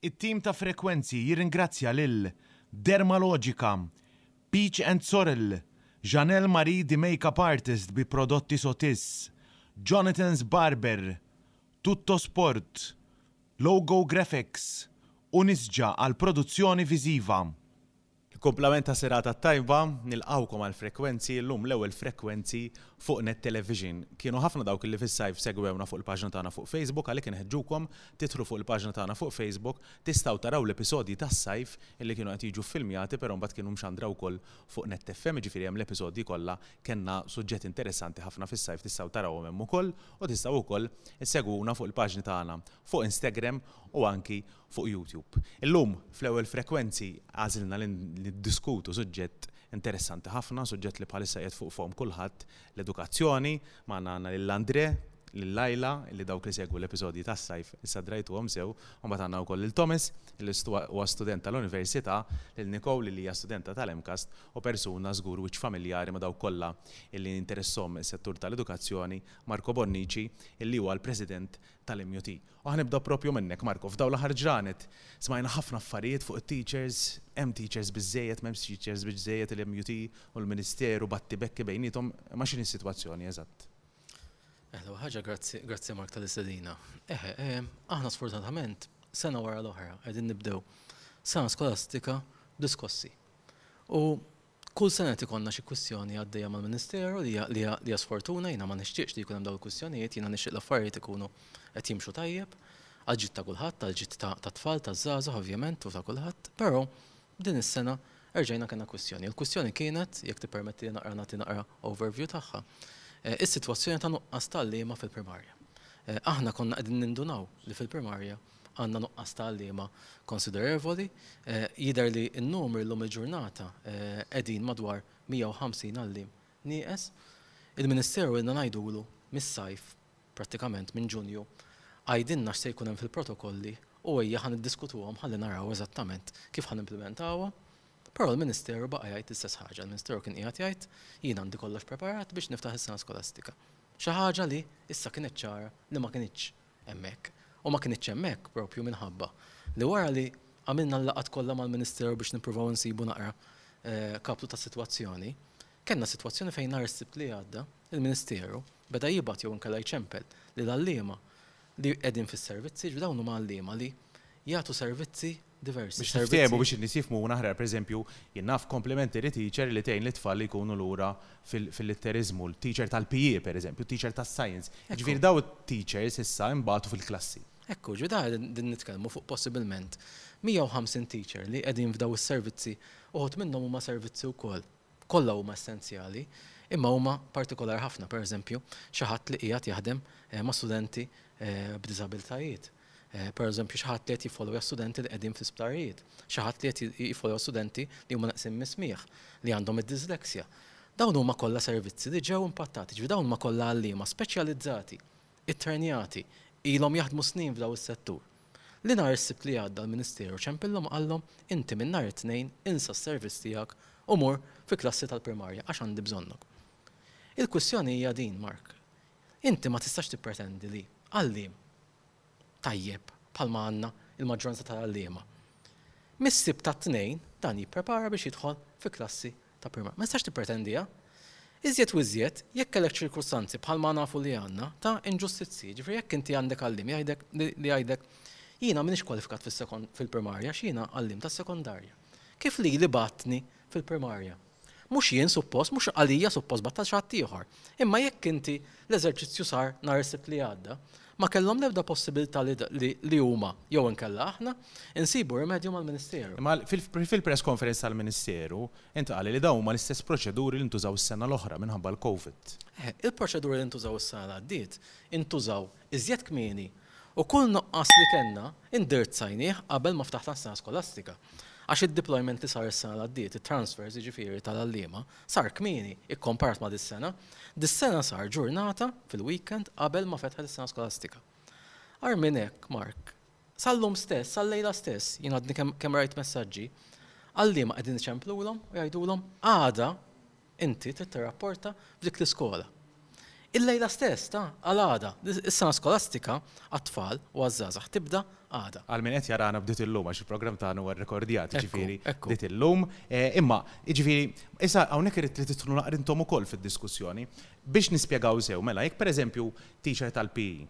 It-tim ta' Frekwenzi jirringrazzja lil Dermalogica, Peach and Sorrel, Jeanelle Marie The Makeup Artist bi prodotti Sotis, Jonathan's Barber, Tuttosport, Logo Graphics u Nisġa għall-produzzjoni viżiva. Kumplament ta' serata tajba, nilqgħukom għall-frekwenzi, illum l-ewwel frekwenzi fuq Net Television. Kienu ħafna dawk li fis-sajf segwewna fuq il-paġna tagħna fuq Facebook għalhekk inħeġġukom tidħlu fuq il-paġna tagħna fuq Facebook tistgħu taraw l-episodji tas-sajf illi kienu qed jiġu ffilmjati però mbagħad kienu mxandra wkoll fuq Net FM jiġifieri hemm l-episodji kollha kellna suġġetti interessanti ħafna fis-sajf tistgħu tarawhom hemm ukoll u tistgħu wkoll issegwuna fuq il-paġni tagħna fuq Instagram u anki fuq YouTube. Illum, fl-ewwel frekwenzi, għażilna li niddiskutu suġġett interessanti ħafna, suġġett li bħalissa qiegħed fuq fomm kulħadd, l-edukazzjoni. Magħna għandna lil André, lil Laila, li dawk li segwu l-episodji tas-sajf issa drajtuhom sew, u mbagħad għandna wkoll lil Thomas, li huwa student tal-università, lil Nicole li hija studenta tal-MCAST u persuna żgur wiċċ familjari ma' dawk kollha li jinteresshom is-settur tal-edukazzjoni, Marco Bonnici, li huwa l-President tal-MUT. U ħa nibda propju minnek Marco, f'dawn l-aħħar ġranet smajna ħafna affarijiet fuq it-teachers, hemm teachers biżżejjed, m'hemmx teachers biżżejjed, il-MUT u l-Ministeru batti bekki bejniethom, imma x'inhi s-sitwazzjoni eżatt? Eh, l-ewwel ħaġa grazzi, grazzi Mark tal-istedina. Eh, eh, aħna sfortunatament sena wara l-oħra qegħdin nibdew sena skolastika b'diskossi. U Kull sena qed ikollna xi kwistjoni għaddejja mal-Ministeru li hija li hija sfortuna, jiena ma nixtieqx li jkun hemm dawn il-kwistjonijiet, jiena nixtieq l-affarijiet ikunu qed jimxu tajjeb, għall-ġid ta' kulħadd, għall-ġid tat-tfal, taż-żgħażugħ ovvjament u ta' kulħadd, però din is-sena erġajna kellna kwistjoni. Il-kwistjoni kienet, jekk tippermettili naqra nagħti naqra overview tagħha, is-sitwazzjoni ta' nuqqas t'għalliema fil-primarja. Aħna konna qegħdin nindunaw li fil-primarja Għandna nuqqas ta' għalliema konsiderevoli. Jidher li n-numri llum il-ġurnata qegħdin madwar 150 għalliem nieqes. Il-Ministeru ilna ngħidulu mis-sajf, prattikament minn Ġunju, għidilna x'se jkun hemm fil-protokolli u ejja ħa niddiskutuhom ħalli naraw eżattament kif ħa nimplimentawha, però l-Ministeru baqa' jgħid l-istess ħaġa. Il-Ministeru kien qiegħed jgħid, jien għandi kollox preparat biex niftaħ is-sena skolastika. Xi ħaġa li issa kienet ċara li ma kinitx hemmhekk. U ma kinitx hemmhekk propju minħabba li wara li għamilna l-laqgħat kollha mal-Ministeru biex nippruvaw insibu naqra kaptu tas-sitwazzjoni, kellna sitwazzjoni fejn nhar is-Sibt li għadda l-Ministeru beda jibgħat jew inkella jċempel lil għalliema li qegħdin fis-servizzi, jiġifieri dawn huma għalliema li jagħtu servizzi diversi servizzi. Biex niftehmu biex in-nies jifhmuna aħrar, pereżempju, jien naf complementary teacher li tgħin lit-tfal li jkunu lura fil-litteriżmu, l-teacher tal-PE pereżempju, t-teacher tas-science. Jiġifieri dawn it-teachers issa nbagħtu fil-klassi. Ekku, ġifieri aħna qegħdin nitkellmu fuq possibilment 150 teacher li qegħdin f'dawn is-servizzi, uħud minnhom huma servizzi wkoll, kollha huma essenzjali, imma huma partikolari ħafna, pereżempju, xi ħadd li qiegħed jaħdem ma' studenti b'diżabilitajiet. Pereżempju, xi ħadd li qed jiffolowja studenti li qegħdin fl-isptarijiet. Xi ħadd li qed jiffolowja studenti li huma neqsin mis-smigħ, li għandhom id-dyslexia. Dawn huma kollha servizzi li ġew impattati, jiġifieri dawn huma kollha għalliema speċjalizzati, ittrenjati, ilhom jaħdmu snin f'dawn is-settur, li nhar is-Sibt li għadda l-Ministeru ċempillhom u qallhom, inti minn nhar it-Tnejn insa s-servizz tiegħek u mur fi klassi tal-primarja għax għandi bżonnok. Il-kwistjoni hija din, Mark, Inti ma tistax tippretendi li għalliem tajjeb, bħalma għandna l-maġġoranza tal-għalliema, mis-Sibt tat-Tnejn dan jipprepara biex jidħol fi klassi ta' primarja. Ma tistax tippretendiha. Iżjed u iżjed jekk kellek ċirkustanzi bħalma nafu li għandna ta' inġustizzji. Jiġifieri jekk inti għandek għalliem jgħidlek li jgħidlek jiena m'iniex kwalifikat fis-sekond fil-primarja għax jiena għalliem tas-sekondarja. Kif lili bagħatni fil-primarja? Mhux jien suppost, mhux għalija suppost battal xi ħadd ieħor. Imma jekk inti l-eżerċizzju sar nhar is-Sibt li għadda, ma kellhom l-ebda possibilità li huma, jew inkella aħna, insibu rimedju mal-Ministeru. Imma fil-press conference tal-Ministeru, intqal li dawn huma l-istess proċeduri li ntużaw is-sena l-oħra minħabba l-Covid. Eħe, il-proċeduri li ntużaw is-sena li għaddiet intużaw iżjed kmieni, u kull nuqqas li kellna indirzzajnieh qabel ma ftaħna s-sena skolastika. Għax id-deployment li sar is-sena li għaddiet, it-transfers jiġifieri tal-għalliema, sar kmieni ikkomparat ma' dis-sena. Dis-sena sar ġurnata fil-weekend qabel ma fetħet is-sena skolastika. Agħar minn hekk, Mark, sal-lum stess, sal-lejla stess, jien għadni kemm rajt messaġġi, għalliema qegħdin iċemplulhom u jgħidulhom, għada, Inti trid tirrapporta f'dik l-iskola. Il-lejla stess ta' għal għada, is-sena skolastika għat-tfal u għaż-żgħażagħ tibda għada. Għal min qed jarana bdiet illum għax il-programm tagħna huwa rrekordjat, jiġifieri bdiet illum. Imma, jiġifieri, issa hawnhekk irrid li tidħlu naqra intom ukoll fid-diskussjoni biex nispjegaw sew. Mela, jekk pereżempju teacher tal-PE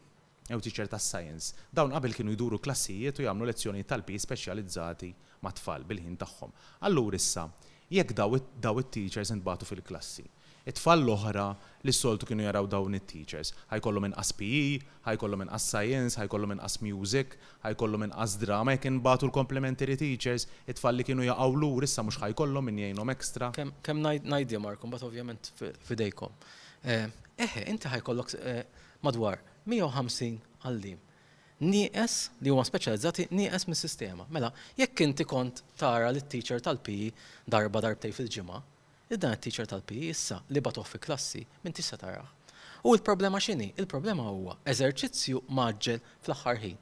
jew teacher ta' science. Dawn qabel kienu jduru klassijiet u jagħmlu lezzjonijiet tal-PE speċjalizzati mat-tfal bil-ħin tagħhom. Allura issa, jekk daw it-teachers intbagħtu fil-klassi, it-tfal l-oħra li s-soltu kienu jaraw dawn it-teachers, ħa jkollhom inqas PE, ħa jkollhom inqas science, ħa jkollhom inqas music, ħa jkollhom inqas drama, jekk intbagħtu l-complementary teachers, it-tfal li kienu jaqgħu lur issa mhux ħa jkollhom min jgħinhom extra. Kemm ngħid idea Mark u mbagħad ovvjament f'idejkom. Eħe, inti ħa jkollok madwar 150 għalliem nieqes li huma speċjalizzati nieqes mis-sistema. Mela, jekk inti kont tara lit-teacher tal-PE darba darbtejn fil-ġimgħa, lil dan it-teacher tal-PE issa li bagħtuh fi klassi m'intix se tarah. U l-problema x'inhi? Il-problema huwa eżerċizzju mgħaġġel fl-aħħar ħin,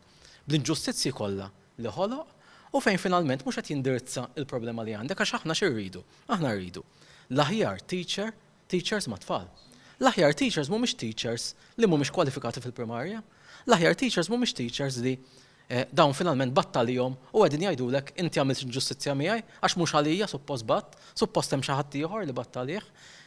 bl-inġustizzji kollha li ħoloq u fejn finalment mhux qed jindirizza l-problema li għandek għax aħna x'irridu? Aħna rridu l-aħjar teacher Teachers mat-tfal. L-aħjar teachers mhumiex teachers li mhumiex kwalifikati fil-primarja. L-aħjar teachers mhumiex teachers li dawn finalment batt għalihom u qegħdin jgħidulek inti għamilt inġustizzja miegħi għax mhux għalija suppost batt, suppost hemm xi ħadd ieħor li batt għalih.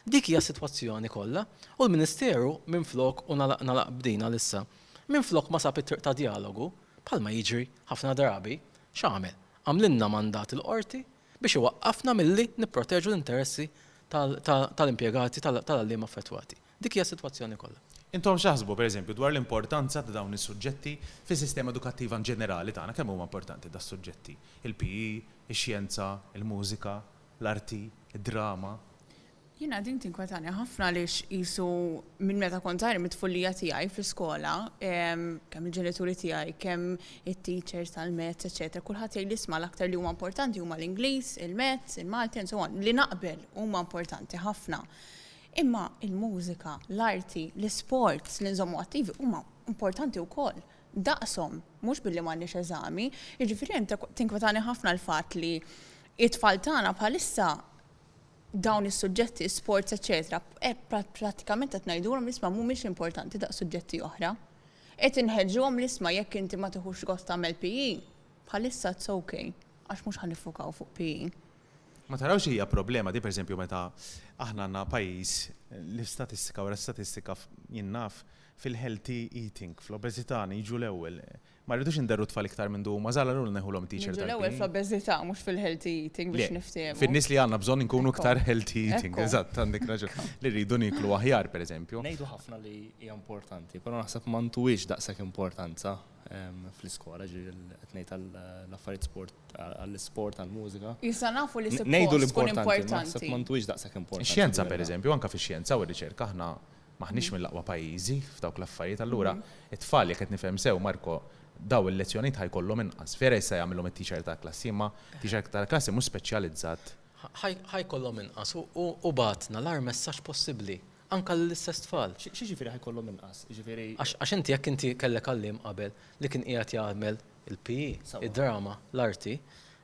Dik hija s-sitwazzjoni kollha u l-Ministeru minflok, u nagħlaq b'din għalissa, minflok ma sab it-triq ta' djalogu, bħalma jiġri ħafna drabi, x'għamel? Għamlilna mandat il-Qorti biex iwaqqafna milli nipproteġu l-interessi tal-impjegati, tal-għalliema affettwati. Dik hija s-sitwazzjoni kollha. Intom x'taħsbu, per eżempju, dwar l-importanza ta' dawn is-suġġetti fis-sistema edukattiva in ġenerali tagħna? Kemm huma importanti das-suġġetti? Il-PE, ix-xjenza, il-mużika, l-arti, id-drama? Jiena din tinkwetani ħafna għaliex qisu minn meta kont żgħir mit-tfullija tiegħi fl-iskola, kemm il-ġenituri tiegħi, kemm it-teachers tal-Maths, eċċetera, kulħadd jgħidli isma' l-aktar li huma importanti huma l-Ingliż, il-Maths, il-Malti and so on, li naqbel, huma importanti ħafna. Imma il-mużika, l-arti, l-isports, li nżommu attivi huma importanti wkoll, daqshom, mhux billi m'għandniex eżami. Jiġifieri hemm tinkwetani ħafna l-fatt li t-tfal tagħna bħalissa dawn is-suġġetti, is-sports eċċetera, prattikament qed ngħidulhom l-isma' mhumiex importanti daqs suġġetti oħra. Qed inħeġġuhom l-isma' jekk inti ma tiħux gost tagħmel PE, bħalissa it's ok, għax mhux ħa niffukaw fuq PE. Ma tarawx li hija problema di pereżempju meta aħna għandna pajjiż li statistika wara statistika jien naf fil-healthy eating, fl-obeżità niġu l-ewwel, Ma rridux inderru t-tfal iktar minn dhu, ma żgħalar hu li neħulhom it-t-shirt għall-PE. Niġu l-ewwel fl-obeżità mhux fil-healthy eating biex niftehmu. Fin-nies li għandna bżonn inkunu iktar healthy eating, eżatt, għandek raġun, li rridu nieklu aħjar, pereżempju. Ngħidu ħafna li hija importanti, però naħseb ma ntuhiex daqshekk importanza fl-iskola, jiġifieri qed ngħid għall-affarijiet sport, għall-isport, għall-mużika. Iżda nafu li suppost tkun importanti. Ngħidu li importanti, però naħseb ma ntuhiex daqshekk importanza. Ix-xjenza, pereżempju, anke fix-xjenza u r-riċerka aħna M'aħniex mill-aqwa pajjiżi f'dawk l-affarijiet. Allura, it-tfal, jekk qed nifhem sew, Marco, dawn il-lezzjonijiet ħa jkollhom inqas. Vera jista' jagħmilhom it-teacher tal-klassi, imma teacher tal-klassi mhux speċjalizzat. Ħa jkollhom inqas u bagħatna l-agħar messaġġ possibbli, anke lill-istess tfal. X'jiġifieri ħa jkollhom inqas? Jiġifieri. Għax inti jekk inti kellek għalliem qabel li kien qiegħed jagħmel il-PE, id-drama, l-arti,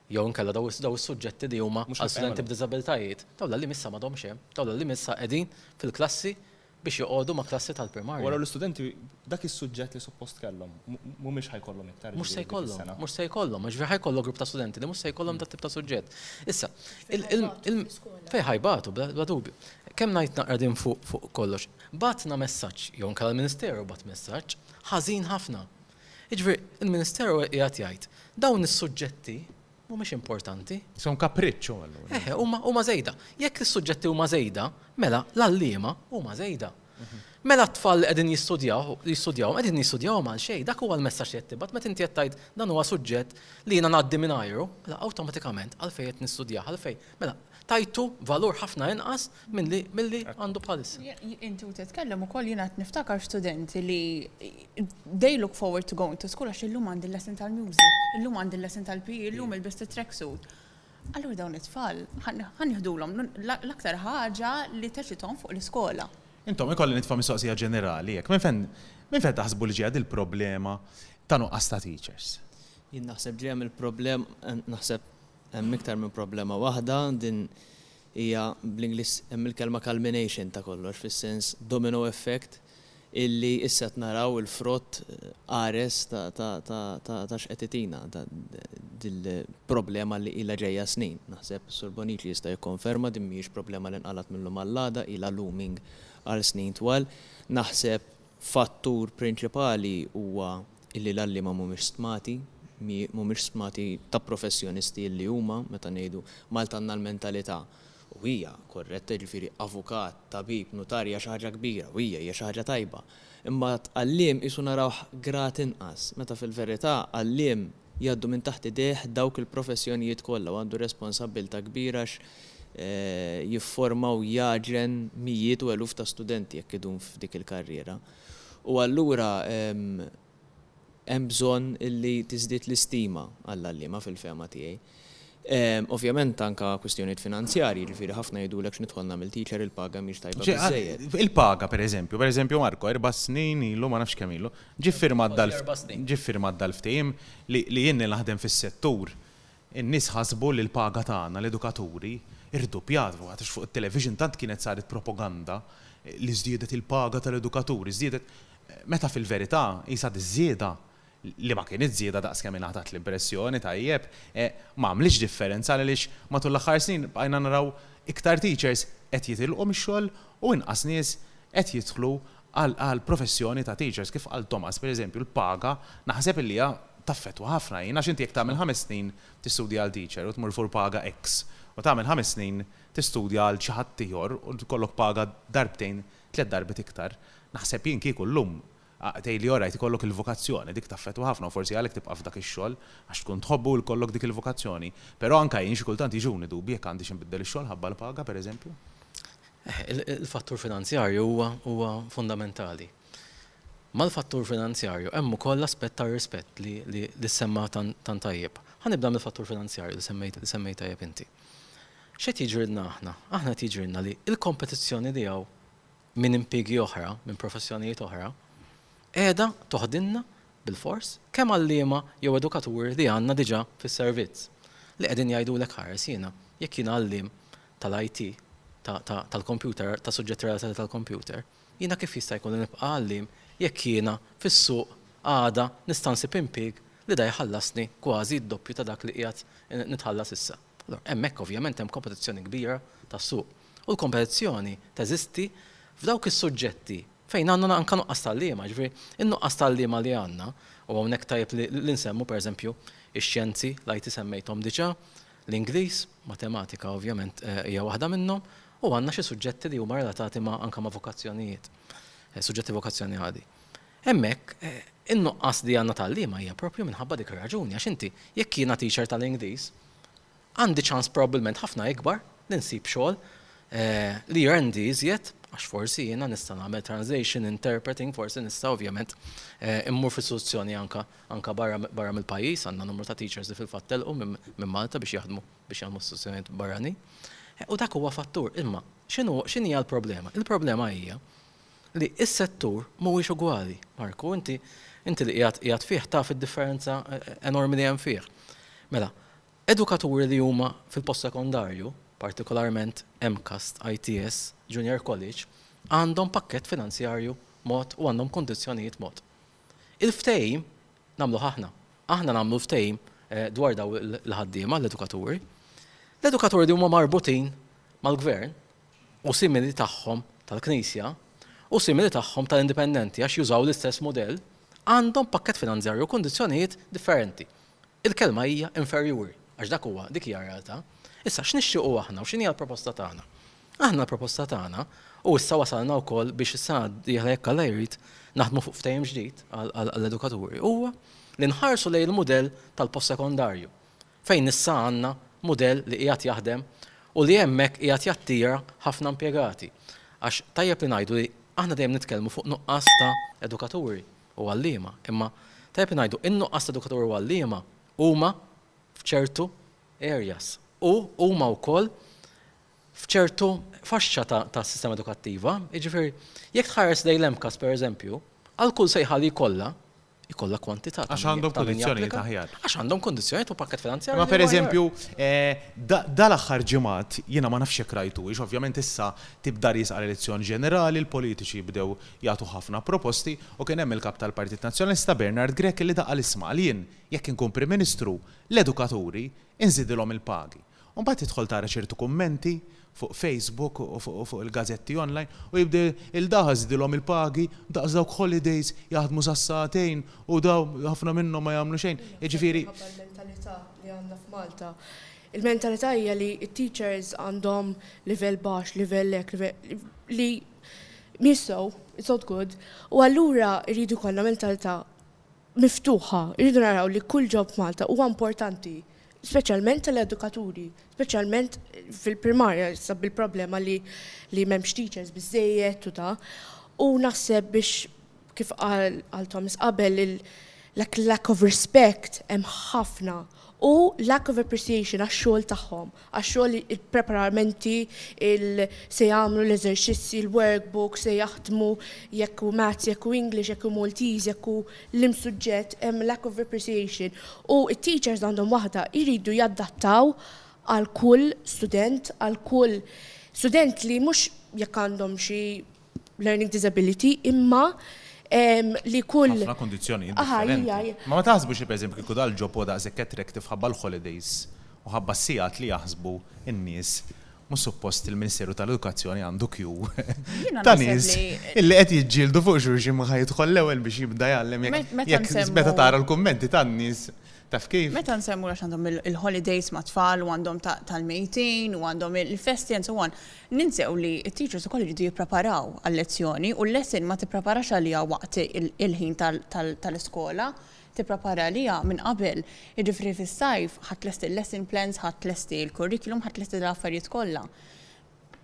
jew inkella dawn is-suġġetti li huma għal studenti b'diżabilitajiet, dawn l-għalliem issa m'għadhomx hemm, dawn l-għalliem issa qegħdin fil-klassi biex joqogħdu ma' klassi tal-primarja. U allura l-istudenti dak is-suġġett li suppost kellhom mhumiex ħa jkollhom iktar dik is-sena. Mhux se jkollhom, mhux se jkollhom, jiġifieri ħa jkollok grupp ta' studenti li mhux se jkollhom dat-tip ta' suġġett. Issa, fejn ħa jbatu, bla dubju. Kemm ngħid naqra din fuq kollox. Bagħatna messaġġ, jew inkella l-Ministeru bagħat messaġġ, ħażin ħafna. Jiġifieri, il-Ministeru qiegħed jgħid, dawn is-suġġetti mhumiex importanti. Se hu kapriċċ hu allura. Eħe, huma, huma żejda. Jekk is-suġġetti huma żejda, mela l-għalliema huma żejda. Mela t-tfal li qegħdin jistudjaw, jistudjawhom, qegħdin jistudjawhom għalxejn. Dak huwa l-messaġġ li qed tibgħat meta inti qed tgħid dan huwa suġġett li jiena ngħaddi mingħajru, mela awtomatikament għalfejn qed nistudjah, għalfejn. Mela, tajtu valur ħafna inqas Milli, milli għandu bħalissa. Inti u titkellem ukoll jiena qed niftakar student li they look forward to going to school għax illum għandi lesson tal-music, illum għandi lesson tal-PE, illum il-best tracksuit. Allura dawn it-tfal ħan nieħdulhom l-aktar ħaġa li teċitom fuq l-iskola. Intom ikolli nitfa' mistoqsija ġenerali hekk. Minn fejn minn fejn taħsbu li ġejja dil-problema ta' nuqqas ta' teachers? Jien naħseb ġejja mill-problem naħseb hemm iktar minn problema waħda din Hija, bl-Ingliż hemm il-kelma culmination ta' kollox, fis-sens domino effect, illi issa qed naraw il-frott qares ta' x'qed itina dil-problema li ilha ġejja snin. Naħseb is-Sur Bonnici jista' jikkonferma din mhijiex problema li nqalgħet mil-lum għall-għada, ilha looming għal snin twal. Naħseb, Fattur prinċipali huwa illi l-għalliema mhumiex stmati, mhumiex stmati ta' professjonisti illi huma, meta ngħidu Malta għandna l-mentalità, u hija korretta, jiġifieri avukat, tabib, nutar hija xi ħaġa kbira, u hija, hija xi ħaġa tajba, imma għallim qisu narawh grad inqas, meta fil-verità għalliem jgħaddu minn taħt idejh dawk il-professjonijiet kollha u għandu responsabbiltà kbira għax jifforma u jagħġen mijiet u eluf ta' studenti jekk idum f'dik il-karriera. U allura hemm bżonn illi tiżdied l-istima għall-għalliema fil-fehma tiegħi. Ovvjament anke kwistjonijiet finanzjarji, jiġifieri ħafna jgħidulek x'nidħol nagħmel teacher, il-paga mhix tajba biżżejjed. Il-paga pereżempju, pereżempju Marco erba' snin ilu, ma nafx kemm ilu, ġie ffirmat dal-ftehim li jien li naħdem fis-settur, in-nies ħasbu li l-paga tagħna, l-edukaturi, irduppjat, għax fuq it-television tant kienet saret propaganda li żdiedet il-paga tal-edukaturi, żdiedet, meta fil-verità qisha li ż-żieda li ma kinitx żieda daqs kemm ingħata taħt l-impressjoni, tajjeb, ma għamlitx differenza għaliex matul l-aħħar snin bqajna naraw iktar teachers qed jitilqu mix-xogħol u inqas nies qed jidħlu għall-professjoni ta' teachers. Kif qal Thomas, pereżempju, l-paga naħseb illi hija taffettwa ħafna hi, għax inti jekk tagħmel ħames snin tistudja għal teacher u tmur fuq paga X u tagħmel ħames snin tistudja għal xi ħadd ieħor u jkollok paga darbtejn, tliet darbiet iktar. Naħseb jien kieku llum Tgħid li orajt ikollok il-vokazzjoni, dik taffettwa ħafna u forsi għalhekk tibqa' f'dak ix-xogħol, għax tkun tħobbu u jkollok dik il-vokazzjoni. Però anke jien xi kultant jiġuni dubji jekk għandix inbiddel ix-xogħol ħabba l-paga, pereżempju. Eħe, il-fattur finanzjarju huwa huwa fundamentali. Mal-fattur finanzjarju hemm ukoll l-aspett tar-rispett li li li ssemma tant tant tajjeb. Ħa nibda mill-fattur finanzjarju li semmejt li semmejt tajjeb inti. X'qed jiġrilna aħna? Aħna qed jiġrilna li l-kompetizzjoni tiegħu minn impiegi oħra, minn professjonijiet oħra, qiegħda toħdilna bilfors kemm għalliema jew edukaturi li għandna diġà fis-servizz li qegħdin jgħidulek ħares jiena jekk jiena għalliem tal-IT tal-kompjuter, ta' suġġetti relatati tal-kompjuter, jiena kif jista' jkun li nibqa' għalliem jekk jiena fis-suq għada nista' nsib impieg li da jħallasni kważi d-doppju ta' dak li qiegħed nitħallas issa. Hemmhekk ovvjament hemm kompetizzjoni kbira tas-suq u l-kompetizzjoni teżisti f'dawk is-suġġetti fejn għandna anke nuqqas t'għalliema. Jiġifieri n-nuqqas t'għalliema li għandna, u hawnhekk tajjeb li nsemmu pereżempju x-xjenzi, l-IT semmejthom diġà, l-Ingliż, matematika ovvjament hija waħda minnhom, u għandna xi suġġetti li huma relatati anke ma' vokazzjonijiet, suġġetti vokazzjonali. Hemmhekk, in-nuqqas li għandna t'għalliema hija proprju minħabba dik ir-raġuni, għax inti, jekk jiena teacher tal-Ingliż, għandi ċans probbilment ħafna ikbar li nsib xogħol li jrendi iżjed, għax forsi jiena nista' nagħmel translation, interpreting, forsi nista' ovvjament immur f'istituzzjoni anke anke barra barra mill-pajjiż, għandna numru ta' teachers li fil-fatt telqu minn minn Malta biex jaħdmu biex jaħdmu f'istituzzjonijiet barranin. U dak huwa fattur, imma x'inhu x'inhija l-problema? Il-problema hija li s-settur mhuwiex ugwali. Marku, inti, inti li qiegħed, qiegħed fih taf id-differenza enormi li hemm fih. Mela, edukaturi li huma fil-post sekondarju, partikolarment MCAST, ITS, Junior College, għandhom pakkett finanzjarju mod u għandhom kundizzjonijiet mod. Il-ftehim nagħmluh aħna. Aħna nagħmlu l-ftehim dwar dawn il-ħaddiema, l-edukaturi. L-edukaturi li huma marbutin mal-Gvern, u simili tagħhom tal-Knisja u simili tagħhom tal-indipendenti għax jużaw l-istess mudell, għandhom pakkett finanzjarju u kundizzjonijiet differenti. Il-kelma hija inferjuri, għax dak huwa, dik hija r-realtà. Issa, x'nixtiequ aħna u x'inhi l-proposta tagħna? Aħna l-proposta tagħna, u issa wasalna wkoll biex is-sena d-dieħla jekk Alla jrid naħdmu fuq ftehim ġdid għall-edukaturi, huwa li nħarsu lejn il-mudell tal-postsekondarju. fejn issa għandna mudell li qiegħed jaħdem u li hemmhekk qiegħed jattira ħafna impjegati. Għax tajjeb li ngħidu li aħna dejjem nitkellmu fuq nuqqas ta' edukaturi u għalliema, imma tajjeb li ngħidu in-nuqqas ta' edukaturi u għalliema huma f'ċertu areas u huma wkoll f'ċertu faxxa tas-sistema edukattiva. Jiġifieri, jekk tħares lejn l-MCAS, pereżempju, għal kull sejħa li jkollha, ikollha kwantità ta' min japplika. Għax għandhom kundizzjonijiet aħjar. Għax għandhom kundizzjonijiet u pakkett finanzjarju. Ma pereżempju, dal-aħħar ġimgħat, jiena ma nafx jekk rajtuhiex, ovvjament issa tibda riesqa l-elezzjoni ġenerali, l-politiċi bdew jagħtu ħafna proposti, u kien hemm il-Kap tal-Partit Nazzjonalista Bernard Grech li daqa' l-isma' għal jien, jekk inkun Prim Ministru, l-edukaturi inżidilhom il-pagi. U mbagħad tidħol tara ċertu kummenti fuq Facebook u fuq il-gazetti online u jibda 'il dahar żidilhom il-pagi, daqs dawk holidays, jaħdmu sas-sagħtejn u dawn ħafna minnhom ma jagħmlu xejn. Jiġifieri. Minħabba l-mentalità li għandna f'Malta. Il-mentalità hija li t-teachers għandhom livell baxx, livell hekk, livell li mhix sew, it's not good, u allura rridu jkollna mentalità miftuħa. Irridu naraw li kull ġob f'Malta huwa importanti, speċjalment għall-edukaturi, speċjalment fil-primarja issa bil-problema li li m'hemmx teachers biżżejjed u da. U naħseb biex kif qal qal Thomas qabel il lack of respect hemm ħafna u lack of appreciation għax-xogħol tagħhom. għax-xogħol, il-preparamenti, il, se jagħmlu l-eżerċizzji, l-workbook, se jaħdmu, jekk hu Maths, jekk hu English, jekk hu Maltese, jekk hu l-im suġġett, hemm lack of appreciation. U t-teachers għandhom waħda, jridu jadattaw għal kull student, għal kull student li mhux jekk għandhom xi learning disability imma li kull Ħafna kundizzjonijiet differenti. Ma ma taħsbux li pereżempju kieku dal-job huwa daqshekk attractive ħabba l-holidays u ħabba s-sigħat li jaħsbu n-nies mhux suppost il-Ministeru tal-Edukazzjoni għandu queue ta' nies illi qed jiġġieldu fuq xulxin min ħa jidħol l-ewwel biex jibda jgħallem jekk meta tara l-kummenti tan-nies taf kif. Meta nsemmu għax għandhom il-holidays mat-tfal u għandhom tal-mejtin u għandhom il-festi and so on. Ninsew li t-teachers ukoll iridu jippreparaw għal-lezzjoni u l-lesson ma tippreparax għaliha waqt il-ħin tal-iskola, tipprepara għaliha minn qabel. Jiġifieri fis-sajf ħa tlesti l-lesson plans, ħa tlesti l-curriculum, ħa tlesti dal-affarijiet kollha.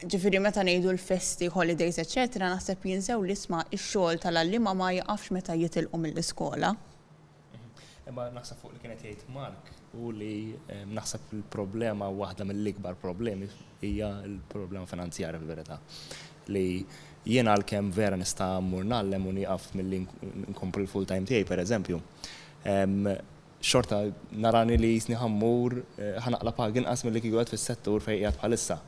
Ġifieri meta ngħidu l-festi, holidays eċċetera naħseb jinsew li isma' x-xogħol tal-għalliema ma jieqafx meta jitilqu mill-iskola. Imma naħseb fuq li kien qed jgħid Mark u li naħseb il-problema waħda mill-ikbar problemi hija l-problema finanzjarja fil-verità. Li jien għalkemm vera nista' mmur ngħallem u nieqaf milli nkompli l-full time tiegħi pereżempju, xorta narani li qisni ħa mmur ħa naqla' paga inqas milli kieku qgħidt fis-settur fejn qiegħed bħalissa.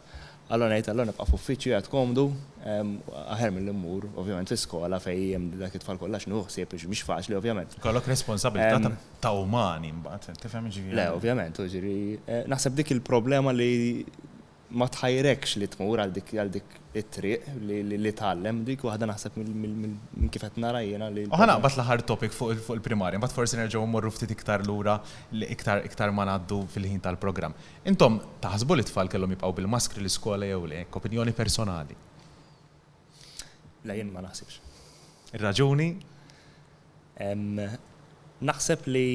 Allura ngħid, allura nibqa' f'uffiċċju qiegħed komdu, aħjar milli mmur, ovvjament, fi skola fejn hemm lil dak it-tfal kollha x'nieħu ħsieb, għax mhix faċli, ovvjament. Ikollok responsabbiltà ta' umani mbagħad, tifhem jiġifieri? Le, ovvjament, u jiġifieri, naħseb dik il-problema li ma tħajrekx li tmur għal dik għal dik it-triq li tgħallem, dik waħda naħseb minn kif qed nara jiena li. U ħa naqbad l-aħħar topic fuq il-fuq il-primarja, mbagħad forsi nerġgħu mmorru ftit iktar lura iktar iktar ma ngħaddu fil-ħin tal-programm. Intom taħsbu li t-tfal kellhom jibqgħu bil-maskri l-iskola jew le? Hekk opinjoni personali. Le jien ma naħsibx. Ir-raġuni? Naħseb li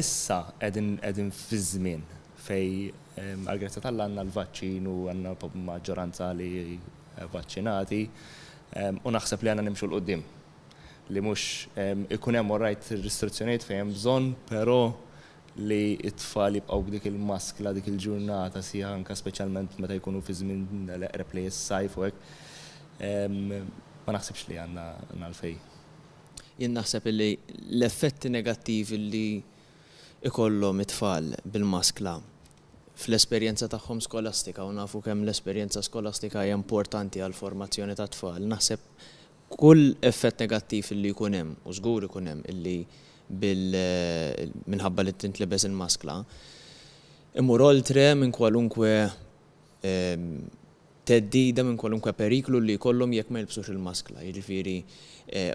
issa qegħdin fi żmien fejn għall-grazzja t'Alla għandna l-vaċċin u għandna maġġoranza li vaċċinati u naħseb li għandna nimxu 'l quddiem. Li mhux ikun hemm orajt restrizzjonijiet fejn hemm bżonn, però li t-tfal jibqgħu b'dik il-maskla dik il-ġurnata sħiħa anke speċjalment meta jkunu fi żmien l-eqreb lejn is-sajf u hekk, ma naħsibx li għandna għalfejn. Jien naħseb li l-effetti negattivi li jkollhom it-tfal bil-maskla fl-esperjenza tagħhom skolastika, u nafu kemm l-esperjenza skolastika hija importanti għall-formazzjoni tat-tfal, naħseb Kull effett negattiv li jkun hemm, u żgur ikun hemm, illi bil, minħabba li tintlebes il-maskla, imur oltre minn kwalunkwe theddida, minn kwalunkwe periklu li jkollhom jekk ma jilbsux il-maskla. Jiġifieri,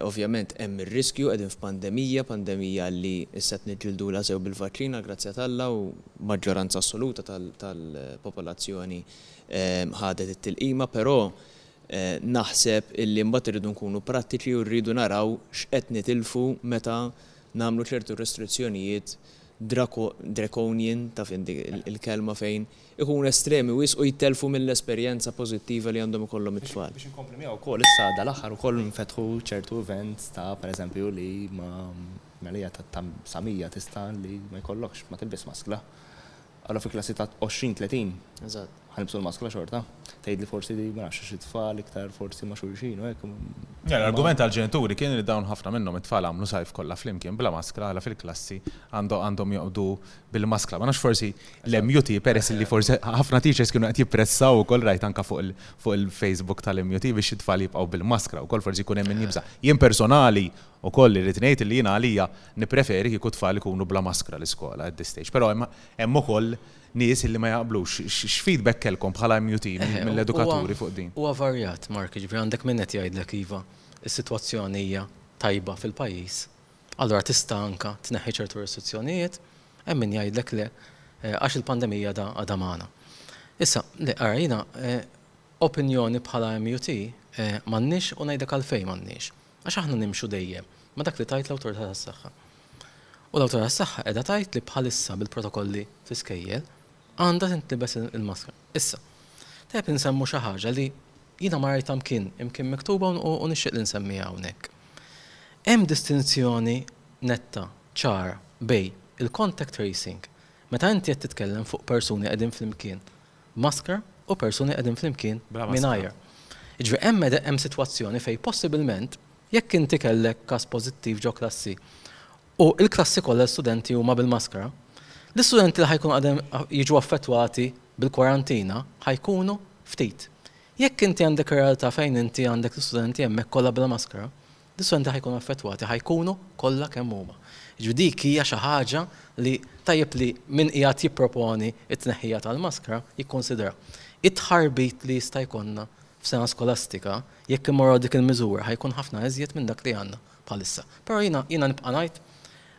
ovvjament hemm ir-riskju, qegħdin f'pandemija, pandemija li issa qed niġġildulha sew bil-vaċċin għall-grazzja t'Alla u maġġoranza assoluta tal-popolazzjoni ħadet it-tilqima, però Naħseb illi mbagħad irridu nkunu prattiċi u rridu naraw x'qed nitilfu meta nagħmlu ċertu restrizzjonijiet draconian, taf int dik il-kelma fejn ikunu estremi wisq u jittelfu mill-esperjenza pożittiva li għandhom ikollhom it-tfal. Biex inkompli miegħu wkoll issa dal-aħħar ukoll nfetħu ċertu events ta' pereżempju li ma' tmellija ta' samija tista' li ma jkollokx, ma tilbis maskla. Ara fi klassi ta' 20, 30. Eżatt. Ħa nilbsu l-maskra xorta. Tgħidli forsi li, ma nafx, għax it-tfal iktar forsi ma' xulxin u hekk. Le, l-argument tal-ġenituri kien li dawn ħafna minnhom it-tfal għamlu sajf kollha flimkien bla maskra għala fil-klassi għandhom joqogħdu bil-maskra. Ma nafx forsi l-MUT peress li forsi ħafna teachers kienu qed jippressaw ukoll rajt anke fuq il-Facebook tal-MUT biex it-tfal jibqgħu bil-maskra wkoll forsi jkun hemm min jibża'. Jien personali Ukoll irrid ngħid illi jiena għalija nippreferi kieku t-tfal ikunu bla maskra l-iskola at this stage. Però hemm hemm ukoll nies illi ma jaqblux. X'feedback kellkom bħala MUT mill-edukaturi fuq din? Huwa varjat, Mark, jiġifieri għandek min qed jgħidlek iva, is-sitwazzjoni hija tajba fil-pajjiż, allura tista' anke tneħħi ċertu restrizzjonijiet, hemm min jgħidlek le għax il-pandemija għadha magħna. Issa, le, ara jiena opinjoni bħala MUT m'għandniex u ngħidlek għalfejn m'għandniex. Għax aħna nimxu dejjem ma' dak li tgħid l-Awtorità tas-Saħħa. U l-Awtorità tas-Saħħa qiegħda tgħid li bħalissa bil-protokolli fl-iskejjel għandha tintlibes il-maskra. Issa, tajjeb li nsemmu xi ħaġa li jiena ma rajtha mkien imkien miktuba u nixtieq li nsemmiha hawnhekk. Hemm distinzjoni netta, ċara, bejn il-contact tracing, meta inti qed titkellem fuq persuni qegħdin flimkien, b'maskra u persuni qegħdin flimkien mingħajr. Jiġifieri hemm hemm sitwazzjoni fejn possibilment jekk inti kellek każ pożittiv ġo klassi u l-klassi kollha l-istudenti huma bil-maskra, l-istudenti li ħa jkunu qegħdin jiġu affettwati bil-kwarantina ħa jkunu ftit. Jekk inti għandek realtà fejn inti għandek l-istudenti hemmhekk kollha bla maskra, L-istudenti ħa jkunu affettwati ħa jkunu kollha kemm huma. Jiġifieri dik hija xi ħaġa li tajjeb li min qiegħed jipproponi t-tneħħija tal-maskra jikkunsidra. It-tħarbit li jista' jkollna f'sena skolastika jekk immorru għal dik il-miżura ħa jkun ħafna eżjed minn dak li għandna bħalissa. Però jiena jiena nibqa' ngħid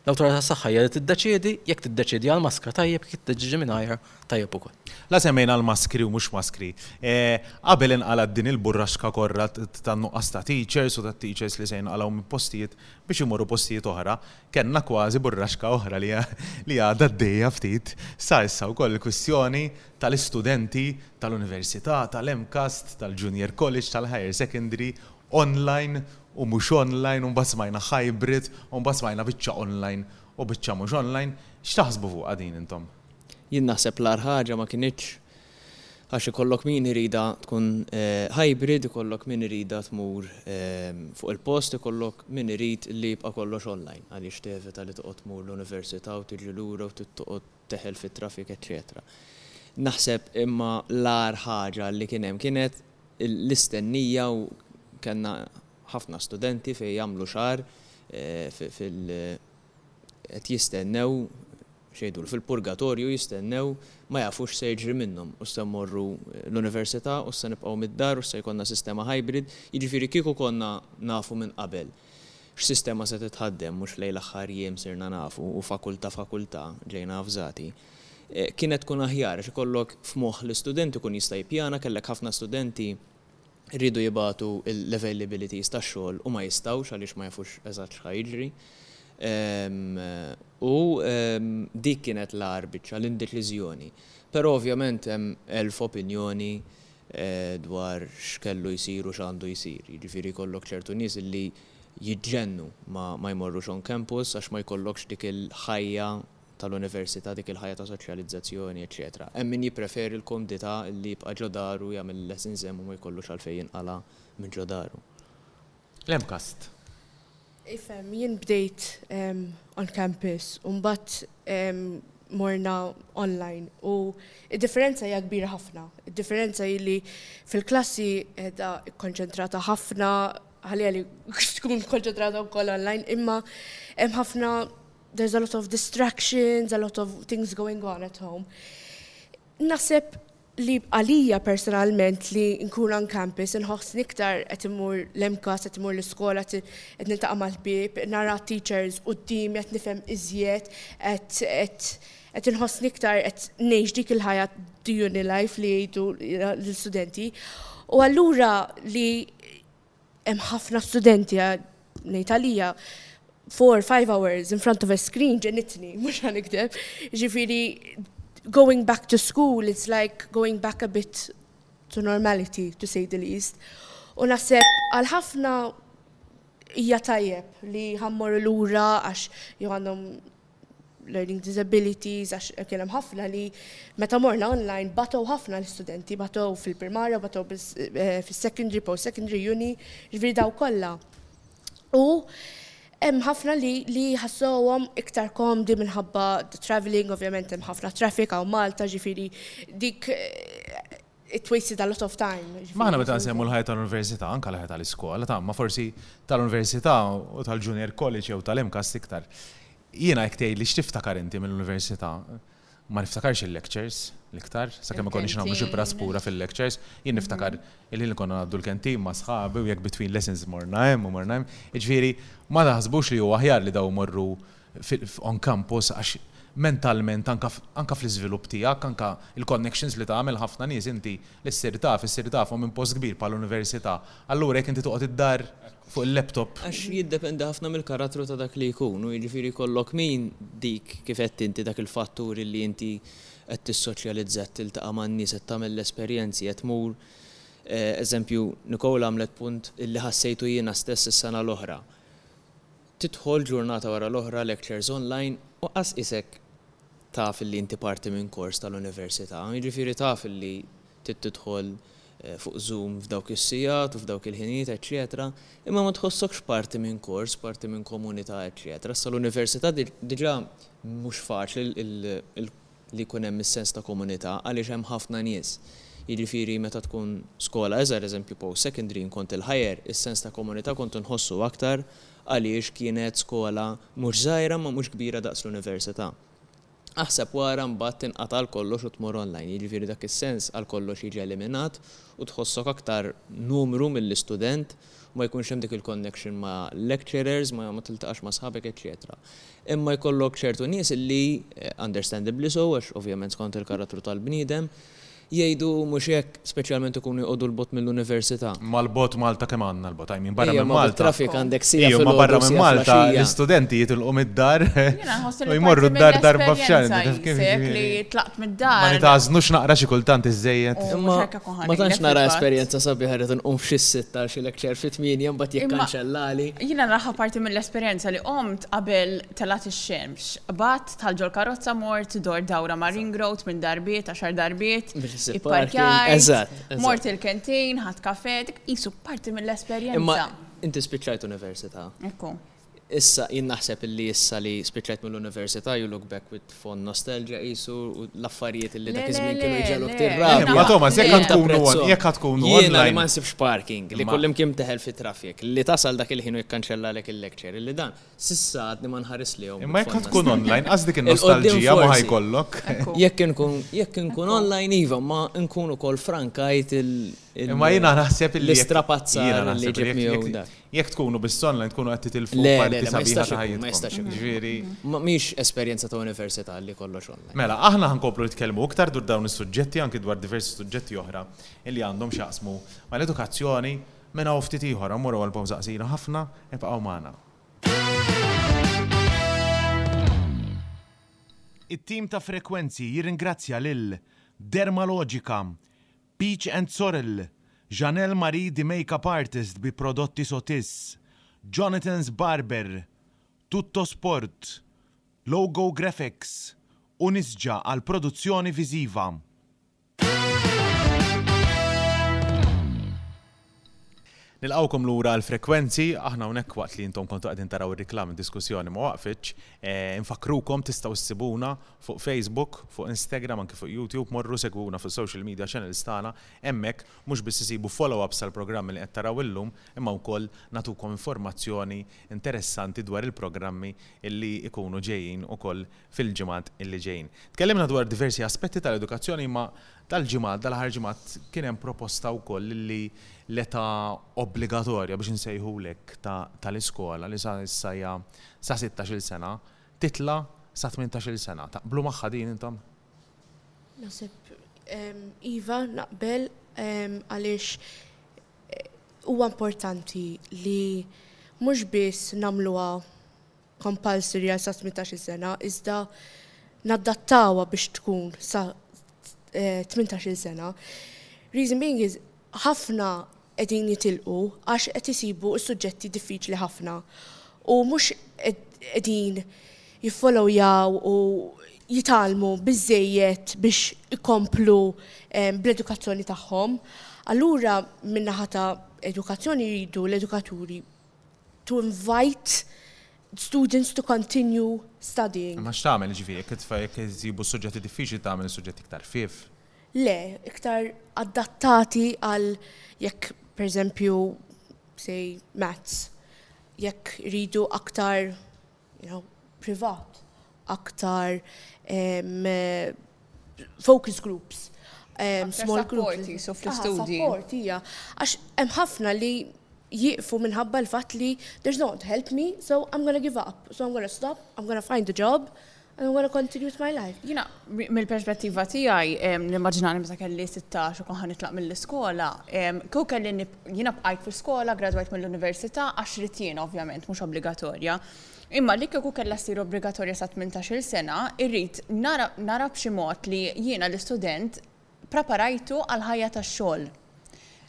L-Awtorità tas-Saħħa hija li tiddeċiedi, jekk tiddeċiedi għal maskra tajjeb, jekk tiddeċiedi mingħajrha tajjeb ukoll. La semmejna l-maskri u mhux maskri. Qabel inqalgħet din il-burraxka korra tan-nuqqas ta' teachers u tat-teachers li se jinqalgħu minn postijiet biex imorru postijiet oħra, kellna kważi burraxka oħra li għadha għaddejja ftit sa issa wkoll il-kwistjoni tal-istudenti tal-università, tal-MCAST, tal-junior college, tal-higher secondary, online u mhux online u mbagħad smajna hybrid u mbagħad smajna biċċa online u biċċa mhux online, x'taħsbu fuqha din intom? Jien naħseb l-agħar ħaġa ma kinitx għax ikollok min iridha tkun hybrid, ikollok min iridha tmur fuq il-post, ikollok min irid li jibqa' kollox online għaliex tevita li toqgħod tmur l-università u tiġi lura u trid toqgħod teħel fit-traffic eċċetera. Naħseb imma l-agħar ħaġa li kien hemm kienet l-istennija u kellna ħafna studenti fejn jagħmlu xahar fil qed jistennew x'jgħidulu fil-purgatorju jistennew ma jafux x'se jiġri minnhom u x'se mmorru l-università u x'se nibqgħu mid-dar u x'se jkollna sistema hybrid, jiġifieri kieku konna nafu minn qabel. X'sistema se titħaddem, mhux lejn l-aħħar jiem sirna nafu u fakultà fakultà ġejna avżati. Kienet tkun aħjar għax ikollok f'moħħ l-istudent ikun jista' jippjana, kellek ħafna studenti riedu jibagħtu l-availabilities tax-xogħol u ma jistgħux għaliex ma jafux eżatt x'ħa jiġri. U dik kienet l-agħar biċċa, l-indeċiżjoni. Però ovvjament hemm elf opinjoni dwar x'kellu jsir u x'għandu jsir. Jiġifieri jkollok ċertu nies li jiġġennu ma ma jmorrux on campus għax ma jkollokx dik il-ħajja tal-università, dik il-ħajja ta' soċjalizzazzjoni eċċetera. Hemm min jippreferi l-komdità li jibqa' ġo daru jagħmel il-lessons hemm u ma jkollux għalfejn jinqala' minn ġo daru. l-MCAST. Ifhem, jien bdejt on campus u mbagħad morna online u d-differenza hija kbira ħafna. Id-differenza hi li fil-klassi qiegħda kkonċentrata ħafna, ħalliha li tkun kkonċentrata wkoll online, imma hemm ħafna, there's a lot of distractions, a lot of things going on at home. Naħseb li għalija personalment li nkun on campus inħossni iktar qed immur l-MCAS, qed immur l-iskola, qed niltaqa' mal-ħbieb, nara t-teachers quddiemi, qed nifhem iżjed, qed qed inħossni iktar qed ngħix dik il-ħajja the uni life li jgħidu l-istudenti. U allura li Hemm ħafna studenti, ngħid għalija, four, five hours in front of a screen ġenitni, mhux ħa nikdeb. Ġifieri going back to school it's like going back a bit to normality to say the least. U naħseb għal ħafna hija tajjeb li ħammorru lura għax jew għandhom learning disabilities, għax kien hemm ħafna li meta morna online batew ħafna l-istudenti, batew fil-primarja, batew fis-secondary, post-secondary, uni, ġifieri daw kollha. U hemm ħafna li li ħassowhom iktar komdi minħabba travelling, ovvjament hemm ħafna traffic hawn Malta, ġifieri dik It wasted a lot of time. Ma aħna meta nsemmu l-ħajja tal-università, anke l-ħajja tal-iskola, ta' ma forsi tal-università u tal-junior college jew tal-MCAS iktar. Jiena jekk tgħidli x'tiftakar inti mill-università, ma niftakarx il-lectures l-iktar, sakemm ma konniex nagħmlu xi praspura fil-lectures. Jien niftakar il-ħin li konna ngħaddu l-canteen ma' sħabi u jekk between lessons morna hemm u morna hemm. Jiġifieri ma taħsbux li hu aħjar li dawn imorru on campus għax mentalment anke anke fl-iżvilupp tiegħek, anke l-connections li tagħmel, ħafna nies inti li ssir taf, issir tafhom minn post kbir bħal università. Allura jekk inti toqgħod id-dar fuq il-laptop. Għax jiddependi ħafna mill-karattru ta' dak li jkun u jiġifieri jkollok min dik kif għedt inti dak il-fatturi li inti qed tissoċjalizza, qed tiltaqa' man-nies, qed tagħmel l-esperjenzi, qed tmur eżempju Nicole għamlet punt illi ħassejtu jiena stess is-sena l-oħra. Tidħol ġurnata wara l-oħra lectures online u qas qisek taf li inti parti minn kors tal-università. Jiġifieri taf li trid tidħol fuq Zoom f'dawk is-sigħat u f'dawk il-ħinijiet eċċetera imma ma tħossokx parti minn kors, parti minn komunità eċċetera. Issa l-università diġà mhux faċli, il, li jkun hemm is-sens ta' komunità għaliex hemm ħafna nies. Jiġifieri meta tkun skola iżgħar, eżempju post secondary, jien kont il-higher, is-sens ta' komunità kont inħossu aktar għaliex kienet skola mhux żgħira ma mhux kbira daqs l-università. Aħseb wara mbagħad tinqata' għal kollox u tmur online, jiġifieri dak is-sens għal kollox jiġi eliminat u tħossok aktar numru milli student, u ma jkunx hemm dik il-connection ma' lecturers, ma tiltaqax ma' sħabek eċċetera. Imma jkollok ċertu nies li, understandably so għax ovvjament skont il-karattru tal-bniedem, jgħidu mhux hekk, speċjalment ikunu jqogħdu 'l bogħod mill-università. Ma 'l bogħod Malta kemm għandna 'l bogħod, I mean barra minn Malta. Ejja, ma bit-traffic għandek siegħa filgħodu u siegħa fl-għaxija. Ejja, ma barra minn Malta l-istudenti jitilqu mid-dar u jmorru d-dar darba f'xahar. Jiena nħoss li parti mill-esperjenza hija dik li tlaqt mid-dar. Ma nitgħażnux naqra xi kultant iżżejjed. Imma Ma tantx nara esperjenza sabiħa li tinqum f'xi sitta xi lecture fi tmienja mbagħad jikkanċellali. Jiena naraħa parti mill-esperjenza li qomt qabel telgħet ix-xemx. Qbadt tal ġol karozza mort dor dawra ma' ring road minn darbiet għaxar darbiet. Ipparkjajt. Mort il-kentin, ħadd kafe, dik qisu parti mill-esperjenza. Imma inti spiċċajt università. Ekku. Issa, jien naħseb illi issa li spiċċajt mill-università, you look back with fond nostalgia qisu, u l-affarijiet illi dak iż-żmien kienu jġegħluk tirrabja. Ma Thomas, jekk ħadd tkun online, jekk ħadd tkun online. Jiena li ma nsibx parking, li kullimkien imteħel fit-traffic, li tasal dak il-ħin u jikkanċellalek il-lecture, illi dan s'issa għadni ma nħares lejhom. Imma jekk ħadd tkun online, qas dik in-nostalġija ma ħajkollok. Jekk inkun online iva, ma nkun ukoll frankajt il- Imma jiena naħseb li. L-istrapazzar li ġieb miegħu dak. Jekk tkunu biss online tkunu qed titilfu parti sabiħa ta' ħajjitkom. Le, le, le, ma jistax ikun, ma jistax ikun. Ġifieri. Mhix esperjenza ta' università li kollox online. Mela, aħna ħa nkomplu nitkellmu iktar dwar dawn is-suġġetti, anki dwar diversi suġġetti oħra li għandhom x'jaqsmu mal-edukazzjoni minn hawn ftit ieħor. Ħa mmorru għal pawża qasira ħafna, ibqgħu magħna. It-tim ta' Frekwenzi jirringrazzja lil Dermalogica, Peach and Sorrel, Janelle Marie The Makeup Artist bi prodotti Sotis, Jonathan's Barber, Tutto Sport, Logo Graphics u Nisja għall-produzzjoni viżiva. Nilqgħukom lura għall-frekwenzi, aħna hawnhekk waqt li intom kontu qegħdin taraw ir-riklamm id-diskussjoni ma waqfitx. Infakkrukom tistgħu ssibuna fuq Facebook, fuq Instagram anki fuq YouTube, morru segwuna fis-social media channels tagħna, hemmhekk mhux biss issibu follow-ups tal-programmi li qed taraw illum imma wkoll nagħtukom informazzjoni interessanti dwar il-programmi li jkunu ġejjin ukoll fil-ġimgħat li ġejjin. Tkellimna dwar diversi aspetti tal-edukazzjoni imma Dal-ġimgħat, dal-aħħar ġimgħat, kien hemm proposta wkoll li l-età obbligatorja, biex insejħu hekk, tal-iskola, li sa issa hija sa sittax-il sena, titla' sa tmintax-il sena. Taqblu magħha din intom? Naħseb iva, naqbel għaliex huwa importanti li mhux biss nagħmluha compulsory għal sa tmintax-il sena iżda nadattawha biex tkun sa tmintax-il sena. Reason being is ħafna qegħdin jitilqu għax qed isibu s-suġġetti diffiċli ħafna u mhux qegħdin jiffolowjaw u jitgħallmu biżżejjed biex ikomplu bl-edukazzjoni tagħhom. Allura min-naħa ta' edukazzjoni jridu l-edukaturi to invite students to continue studying. Imma x'tagħmel, jiġifieri jekk it-tfal jekk isibu s-suġġetti diffiċli tagħmel is-suġġetti iktar ħfief? Le, iktar adattati għal jekk pereżempju say maths jekk iridu aktar jew privat, aktar focus groups, small groups. Aktar supporti, so fl-istudji. Support, ija. Għax hemm ħafna li jieqfu minħabba l-fatt li there's no one to help me, so I'm gonna give up, so I'm gonna stop, I'm gonna find a job, and I'm gonna continue with my life. Jina, mill-perspettiva tijaj, l-immaġinani meta kelli 16 u konħan nitlaq mill-iskola, kuk kelli Jiena bqajt fl-iskola, gradwajt mill-università għax ridt jiena ovvjament, mhux obbligatorja. Imma li kieku kellha ssir obbligatorja sa tmintax-il sena, irrid nara nara b'xi mod li jiena l-istudent praparajtu għall-ħajja tax-xogħol.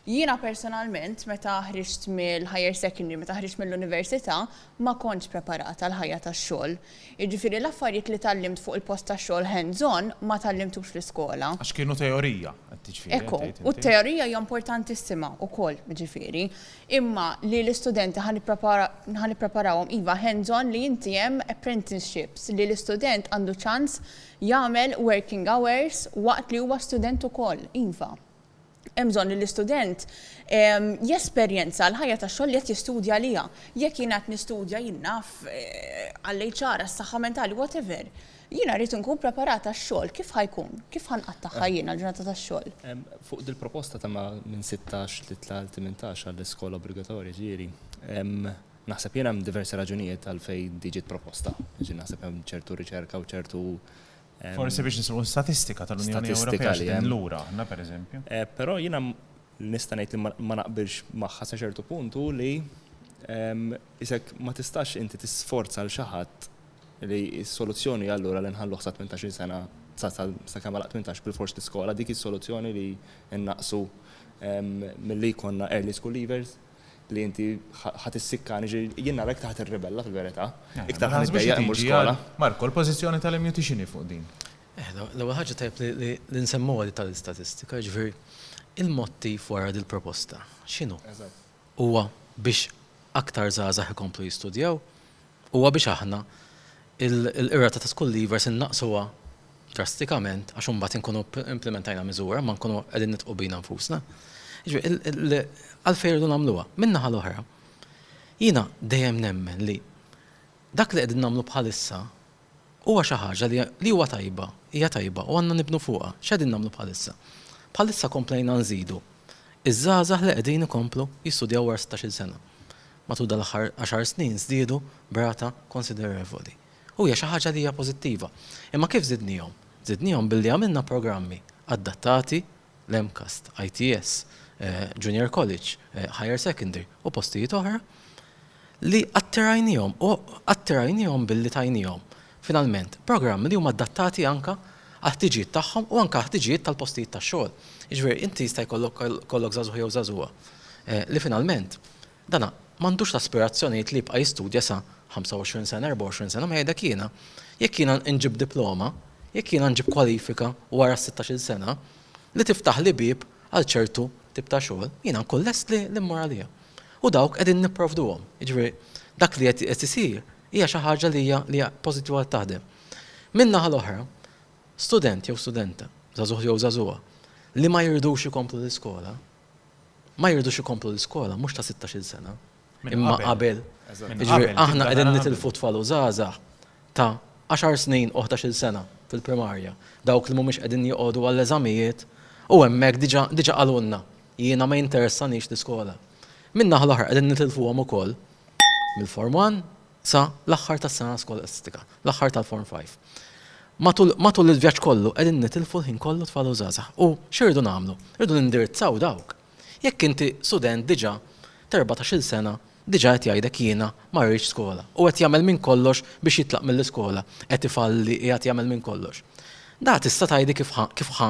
Jiena personalment meta ħriġt mill-higher secondary, meta ħriġt mill-università, Ma kontx preparat għall-ħajja tax-xogħol. Jiġifieri l-affarijiet li tgħallimt fuq il-post tax-xogħol hands on ma tgħallimthux fl-iskola. Għax kienu teorija, qed tgħid fih, qed tgħid inti. Ekku, u t-teorija hija importantissima wkoll, jiġifieri. Imma li l-istudenti ħa ħa nippreparawhom iva hands on li inti hemm apprenticeships li l-istudent għandu ċans jagħmel working hours waqt li huwa student ukoll, iva. Hemm bżonn li l-istudent jesperjenza l-ħajja tax-xogħol li qed jistudja għaliha. Jekk jiena qed nistudja, jien naf, għall-HR, għas-saħħa mentali, whatever, jiena rrid inkun preparat għax-xogħol. Kif ħa jkun? Kif ħa nqattagħha jien għall-ġurnata tax-xogħol? Fuq dil-proposta ta' minn sittax titla' għal tmintax għall-iskola obbligatorja, ġieli, naħseb jien hemm diversi raġunijiet għalfejn din ġiet proposta. Jiġifieri naħseb hemm ċertu riċerka u ċertu Forsi biex nisqu statistika tal-Unjoni Ewropea x'din lura aħna pereżempju. Però jiena nista' ngħid li ma naqbilx magħha sa ċertu punt hu li isek ma tistax inti tisforza l xi ħadd li s-soluzzjoni allura li nħalluh sa 18-il sena sa kemm għalaq 18 bil-fors l-iskola dik is-soluzzjoni li nnaqsu milli jkollna early school leavers. li inti ħa tissikkani, jien nara iktar ħa tirribella fil-verità, iktar ħa niddejjaq immur skola. Marco, l-pożizzjoni tal-MUT x'inhi fuq din? L-ewwel ħaġa tajjeb li nsemmuha din tal-istatistika, jiġifieri l-mottiv wara dil-proposta x'inhu? Huwa biex aktar żgħażagħ ikomplu jistudjaw huwa biex aħna l-irata ta' school leavers innaqqsuha drastikament għax imbagħad inkunu implimentajna miżura ma nkunu qegħdin nidħqu bina nfusna. Jiġifieri għalfejn irridu nagħmluha. Min-naħa l-oħra, jiena dejjem nemmen li dak li qegħdin nagħmlu bħalissa Huwa xi ħaġa li, li huwa tajba, hija tajba u għandna nibnu fuqha. X'qegħdin nagħmlu bħalissa? Bħalissa komplejna nżidu iż-żgħażagħ li qegħdin ikomplu jistudjaw wara sittax-il sena. Matul dal-aħħar għaxar snin żdiedu b'rata konsiderevoli. U hija xi ħaġa li hija pożittiva. Imma kif żidniehom? Żidniehom billi għamilna programmi adattati l-MCAST, ITS, Junior College, Higher Secondary u postijiet oħra, li attirajniehom u attirajniehom billi tajniehom, finalment, programmi li huma adattati anke għall-ħtiġijiet tagħhom u anke għall-ħtiġijiet tal-postijiet tax-xogħol. Jiġifieri inti jista' jkollok żagħżugħ jew żagħżugħa li finalment Dana m'għandux l-aspirazzjonijiet li jibqa' jistudja sa 25 sena, 24 sena, ma jgħidlek jiena, jekk jiena nġib diploma, jekk jiena nġib kwalifika wara s-sittax-il sena, li tiftaħli bieb għal ċertu tip ta' xogħol, jiena nkun lest li mmur għaliha. U dawk qegħdin nipprovduhom. Jiġifieri dak li qed isir hija xi ħaġa li hija li hija pożittiva li taħdem. Min-naħa l-oħra, student jew studenta, żagħżugħ jew żagħżugħa, li ma jridux ikomplu l-iskola, ma jridux ikomplu l-iskola, mhux ta' sittax-il sena, imma qabel. Jiġifieri aħna qegħdin nitilfu tfal u żgħażagħ ta' għaxar snin u ħdax-il sena fil-primarja, dawk li mhumiex qegħdin joqogħdu għall-eżamijiet u hemmhekk diġà diġà qalulna, jiena ma jinteressanix l-iskola. Min-naħa l-oħra qegħdin nitilfuhom ukoll mill-Form One sa l-aħħar tas-sena skolastika, l-aħħar tal-Form Five. Matul matul il-vjaġġ kollu qegħdin nitilfu l-ħin kollu tfal u żgħażagħ. U x'irridu nagħmlu? Irridu nindirizzaw dawk. Jekk inti student diġà ta' erbatax-il sena diġà qed jgħidlek jiena ma rridx skola u qed jagħmel minn kollox biex jitlaq mill-iskola, qed ifalli, qiegħed jagħmel minn kollox. Da tista' tgħidli kif ħa kif ħa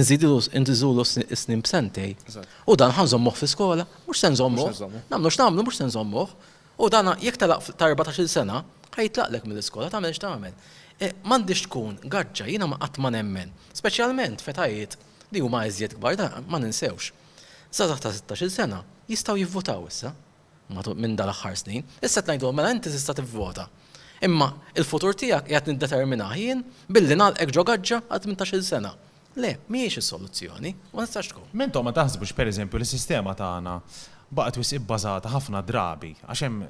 nżidulu s-snin b'sentejn u dan ħa nżommuh fl-iskola? Mhux se nżommuh. Nagħmlu x'nagħmlu mhux se nżommuh. U dan jekk telaq ta' erbatax-il sena, ħa jitlaqlek mill-iskola, tagħmel x'tagħmel. M'għandhiex tkun gaġġa, jiena qatt ma nemmen, speċjalment f'etajiet li huma iżjed kbar, dan ma ninsewhx. Żgħażagħ ta' sittax-il sena jistgħu jivvutaw issa, minn dal-aħħar snin. Issa qed ngħidulhom mela inti tista' tivvota. Imma l-futur tiegħek qiegħed niddeterminah jien billi ngħalqek ġo gaġġa għal tmintax-il sena. Le, mhijiex is-soluzzjoni, u ma tistax tkun. M'intom ma taħsbux, pereżempju, li s-sistema tagħna baqgħet wisq ibbażata ħafna drabi, għax hemm,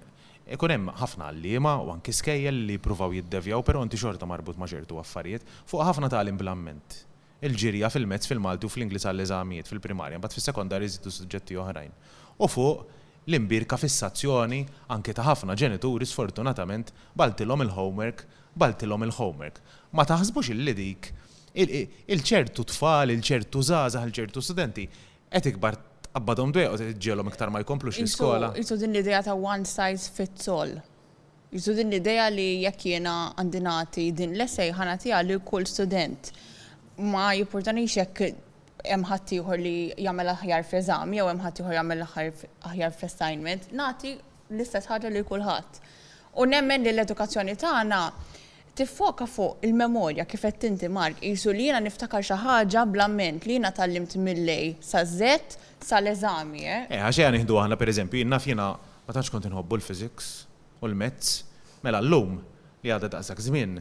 ikun hemm ħafna għalliema u anki skejjel li jippruvaw jiddevjaw però inti xorta marbut ma' ċertu affarijiet, fuq ħafna tagħlim bla mment. Il-ġirja fil-mezz fil-Malti u fl-Ingliż għall-eżamijiet fil-primarja, mbagħad fis-sekondarja jżidu suġġetti oħrajn. U fuq l-imbierka fissazzjoni anki ta' ħafna ġenituri sfortunatament b'għaltilhom il-homework, b'għaltilhom il-homework. Ma taħsbux illi dik 'il ċertu tfal, 'il ċertu żgħażagħ, 'il ċertu studenti qed ikbar tqabbadhom dwejjaq u tiġġiegħelhom iktar ma jkomplux l-iskola. Qisu din l-idea ta' one size fits all. Qisu din l-idea li jekk jiena għandi nagħti din l-essay ħa nagħtiha lil kull student. Ma jippurtanix jekk hemm ħaddieħor li jagħmel aħjar f'eżami jew hemm ħaddieħor jagħmel aħjar fl-assignment, nagħti l-istess ħaġa lil kulħadd. U nemmen li l-edukazzjoni tagħna tiffoka fuq il-memorja kif għedt inti Mark, qisu li jiena niftakar xi ħaġa bl-amment li jiena tgħallimt mill-A saz sal-eżami, eh? Eh, għax ejja nieħdu aħna per eżempju, jien naf jiena ma tantx kont inħobbu l-physics u l-maths, mela llum, li għadda daqsdak żmien,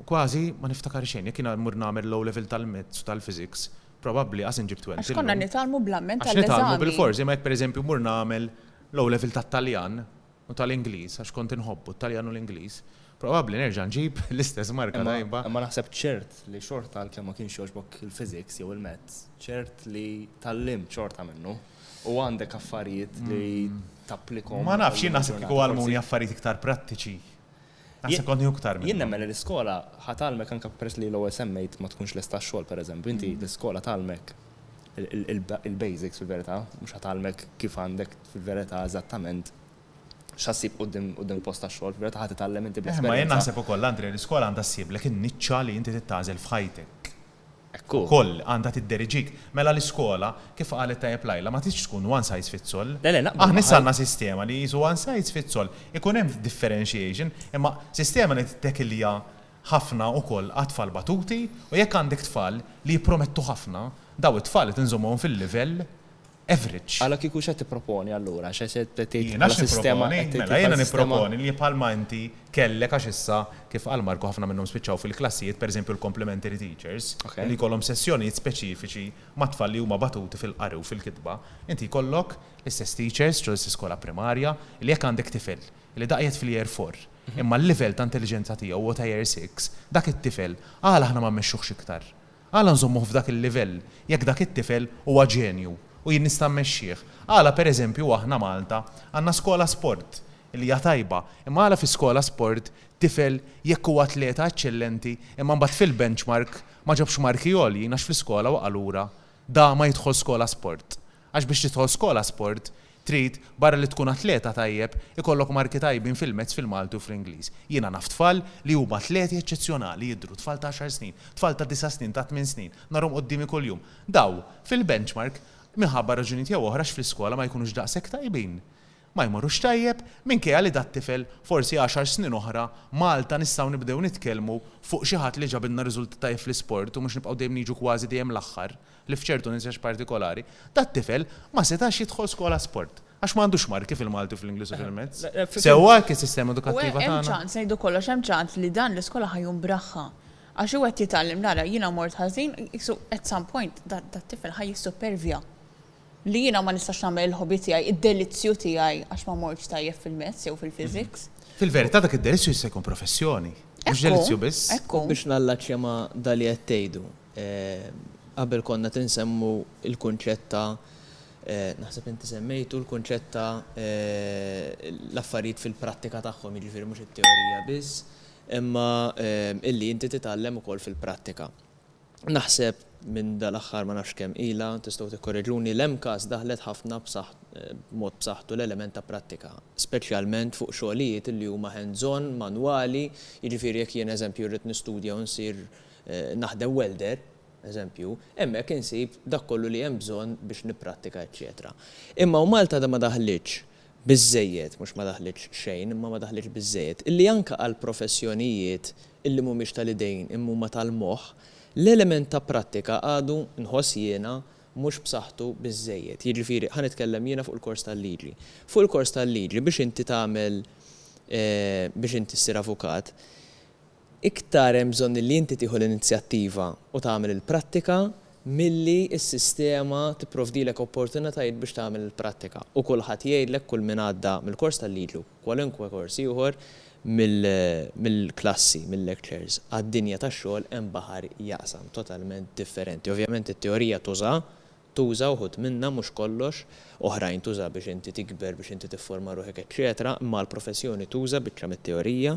U kważi ma niftakar xejn. Jekk jiena mmur nagħmel l-O Level tal-Meds u tal-Physics, probabbli qas inġib twenti llum. Għax konna nitgħallmu bl-amment tal-eżami. Għax nitgħallmu bilfors, imma jekk pereżempju mmur nagħmel l-O Level tat-Taljan u tal-Ingliż, għax kont inħobbu t-Taljan u l-Ingliż, probabbli nerġa' nġib l-istess marka tajba. Imma naħseb ċert li xorta għalkemm ma kienx jogħġbok il-Physics jew il-Meds, ċert li tgħallimt xorta minnu u għandek affarijiet li tapplikhom. Ma nafx, jien naħseb kieku għallmuni affarijiet iktar prattiċi. Naħseb kont nieħu iktar minn. Jien nemmen li l-iskola ħa tgħallmek anke peress li l-ewwel semmejt ma tkunx lesta għax-xogħol pereżempju, inti l-iskola tgħallmek il-basics fil-verità, mhux ħa tgħallmek kif għandek fil-verità eżattament x'ħa ssib quddiem il-post tax-xogħol, fil-verità ħa titgħallem inti bl-esperjenza. Imma jien naħseb ukoll, Andrea, l-iskola għandha ssiblek in-niċċa li inti tittagħżel f'ħajtek. Hekk hu. Ukoll għandha tidderġik. Mela l-iskola, kif qalet tajjeb Laila, ma tridx tkun one size fits all. Le, le, naqbel ma' Aħna issa għandna sistema li qisu one size fits all. Ikun hemm differentiation, imma sistema li tittekilja ħafna ukoll għat-tfal batuti u jekk għandek tfal li jippromettu ħafna, daw it-tfal irid inżommuhom fil-livell average. Ala kieku x'qed tipproponi allura? Għax qed tgħid bħala sistema. Jiena xi nipproponi? Mela jiena nipproponi li bħalma inti kellek għax issa kif qal Marco ħafna minnhom spiċċaw fil-klassijiet pereżempju l-complementary teachers li jkollhom sessjonijiet speċifiċi mat-tfal li huma batuti fil-qari u fil-kitba, inti jkollok l-istess teachers ġo l-istess skola primarja li jekk għandek tifel li da qiegħed fil-year four imma l-livell ta' intelliġenza tiegħu hu ta' year six, dak it-tifel għala aħna ma mmexxuhx iktar Għala nżommuh f'dak il-livell, jekk dak it-tifel huwa ġenju u jien nista' mmexxih? Għala, per eżempju, aħna, Malta, għandna skola sport li hija tajba, imma għala fi skola sport tifel jekk hu atleta eċċellenti imma mbagħad fil-benchmark ma ġabx marki għoljin għax fl-iskola waqa' lura, da ma jidħol skola sport? Għax biex tidħol skola sport, trid, barra li tkun atleta tajjeb, ikollok marki tajbin fil-mezz fil-Malti u fl-Ingliż. Jiena naf tfal li huma atleti eċċezzjonali jidhru, tfal ta' għaxar snin, tfal ta' disa' snin, ta' tmien snin, narhom quddiemi kuljum. Daw, fil-benchmark, minħabba raġunijiet jew oħra x'fl-iskola ma jkunux daqshekk tajbin. Ma jmorrux tajjeb, minkejja li dat-tifel, forsi għaxar snin oħra, Malta nistgħu nibdew nitkellmu fuq xi ħadd li ġabilna riżultat tajjeb fl-isport u mhux nibqgħu dejjem niġu kważi dejjem l-aħħar, li f'ċertu nisiex partikolari, dat-tifel ma setax jidħol skola sport, għax ma għandux marki fil-Malti u fl-Ingliż u fil-Mezz. Sewwa hekk is-sistema edukattiva tagħna. U hemm ċans, ngħidu kollox, hemm ċans li dan l-iskola ħa jqum b'ragħha. Għax hu qed jitgħallem, l-ara, jiena mort ħażin, qisu at some point dat-tifel ħa jissuppervja li jiena ma nistax nagħmel il-hobby tiegħi, id-delizzju tiegħi għax ma mortx tajjeb fil-Mezz jew fil-Physics. Fil-verità dak id-delizzju jista' jkun professjoni, mhux delizzju biss. Biex nallaċċja ma' dak li qed tgħidu, Qabel konna qed insemmu l-kunċett ta' naħseb inti semmejtu l-kunċett ta' l-affarijiet fil-prattika tagħhom, jiġifieri mhux it-teorija biss, imma illi inti titgħallem ukoll fil-prattika. Naħseb minn dal-aħħar ma nafx kemm ilha, tistgħu tikkoreġuni, l-MCAS daħlet ħafna b'mod b'saħħtu l-element ta' prattika, speċjalment fuq xogħlijiet illi huma hands-on, manwali, jiġifieri jekk jien eżempju rrid nistudja u nsir naħdem welder, eżempju, hemmhekk insib dak kollu li hemm bżonn biex nipprattika eċċetera. Imma u Malta da ma daħlitx biżżejjed, mhux ma daħlitx xejn, imma ma daħlitx biżżejjed, illi anke għall-professjonijiet illi mhumiex tal-idejn imma huma tal-moħħ, l-element ta' prattika għadu, nħoss jiena, mhux b'saħħtu biżżejjed. Jiġifieri, ħa nitkellem jiena fuq il-kors tal-liġi. Fuq il-kors tal-liġi biex inti tagħmel, biex inti ssir avukat, Iktar hemm bżonn li inti tieħu l-inizjattiva u tagħmel il-prattika milli s-sistema tipprovdilek opportunitajiet biex tagħmel il-prattika u kulħadd jgħidlek kull min għadda mill-kors tal-Lead Loop, kwalunkwe kors ieħor mill-klassi, mil-lectures, għad-dinja tax-xogħol hemm baħar jaqsam totalment differenti. Ovvjament it-teorija tuża Tuża uħud minnha, mhux kollox, oħrajn tuża biex inti tikber, biex inti tifforma ruħek eċċetera, imma għall-professjoni tuża biċċa mit-teorija,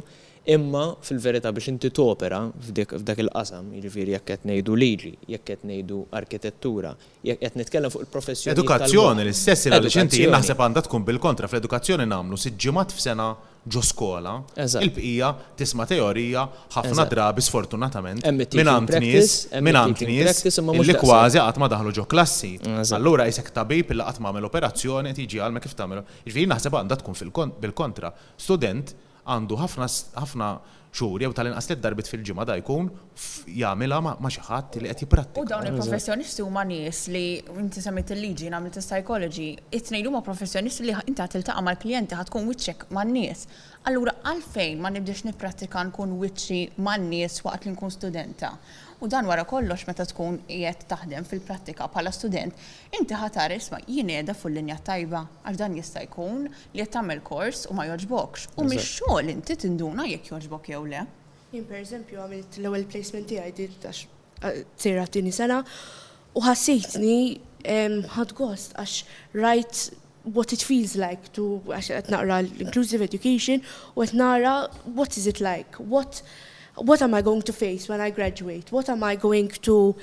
imma fil-verità biex inti topera f'dik f'dak il-qasam, jiġifieri jekk qed ngħidu liġi, jekk qed ngħidu arkitettura, jekk qed nitkellem fuq il-professjonijiet tal-moħħ. Edukazzjoni l-istess, jien għaliex inti, jien naħseb għandha tkun bil-kontra, fl-edukazzjoni nagħmlu sitt ġimgħat f'sena ġo skola, il-bqija tisma' teorija ħafna drabi sfortunatament mingħand nies mingħand nies illi kważi qatt ma daħlu ġo klassi. Allura qisek tabib illi qatt ma għamel operazzjoni qed jiġi jgħallmek kif tagħmel. Jiġifieri jien naħseb għandha tkun bil-kontra. Student għandu ħafna ħafna xhur jew tal-inqas tliet darbiet fil-ġimgħa da jkun jagħmilha ma' xi ħadd li qed jipprattika. U dawn il-professjonisti huma nies li, inti semmiet il-liġi, jien għamilt is-psychology, it-tnejn huma professjonisti li inti ħa tiltaqa' mal-klijenti, ħa tkun wiċċek man-nies. Allura għalfejn ma nibdiex nipprattika nkun wiċċi man-nies waqt li nkun studenta? U dan wara kollox meta tkun qiegħed taħdem fil-prattika bħala student Inti ħa tgħarref sma' jien qiegħda fuq l-linja t-tajba, għax dan jista' jkun li qed tagħmel kors u ma jogħġbokx u mix-xogħol inti tinduna jekk jogħġbok jew le. Jien per eżempju għamilt l-ewwel placement tiegħi din għax sejra għat-tieni sena u ħassejtni ħadt gost għax rajt what it feels like to, għax qed naqra l-inclusive education, u qed nara what is it like, what, what am I going to face when I graduate, what am I going to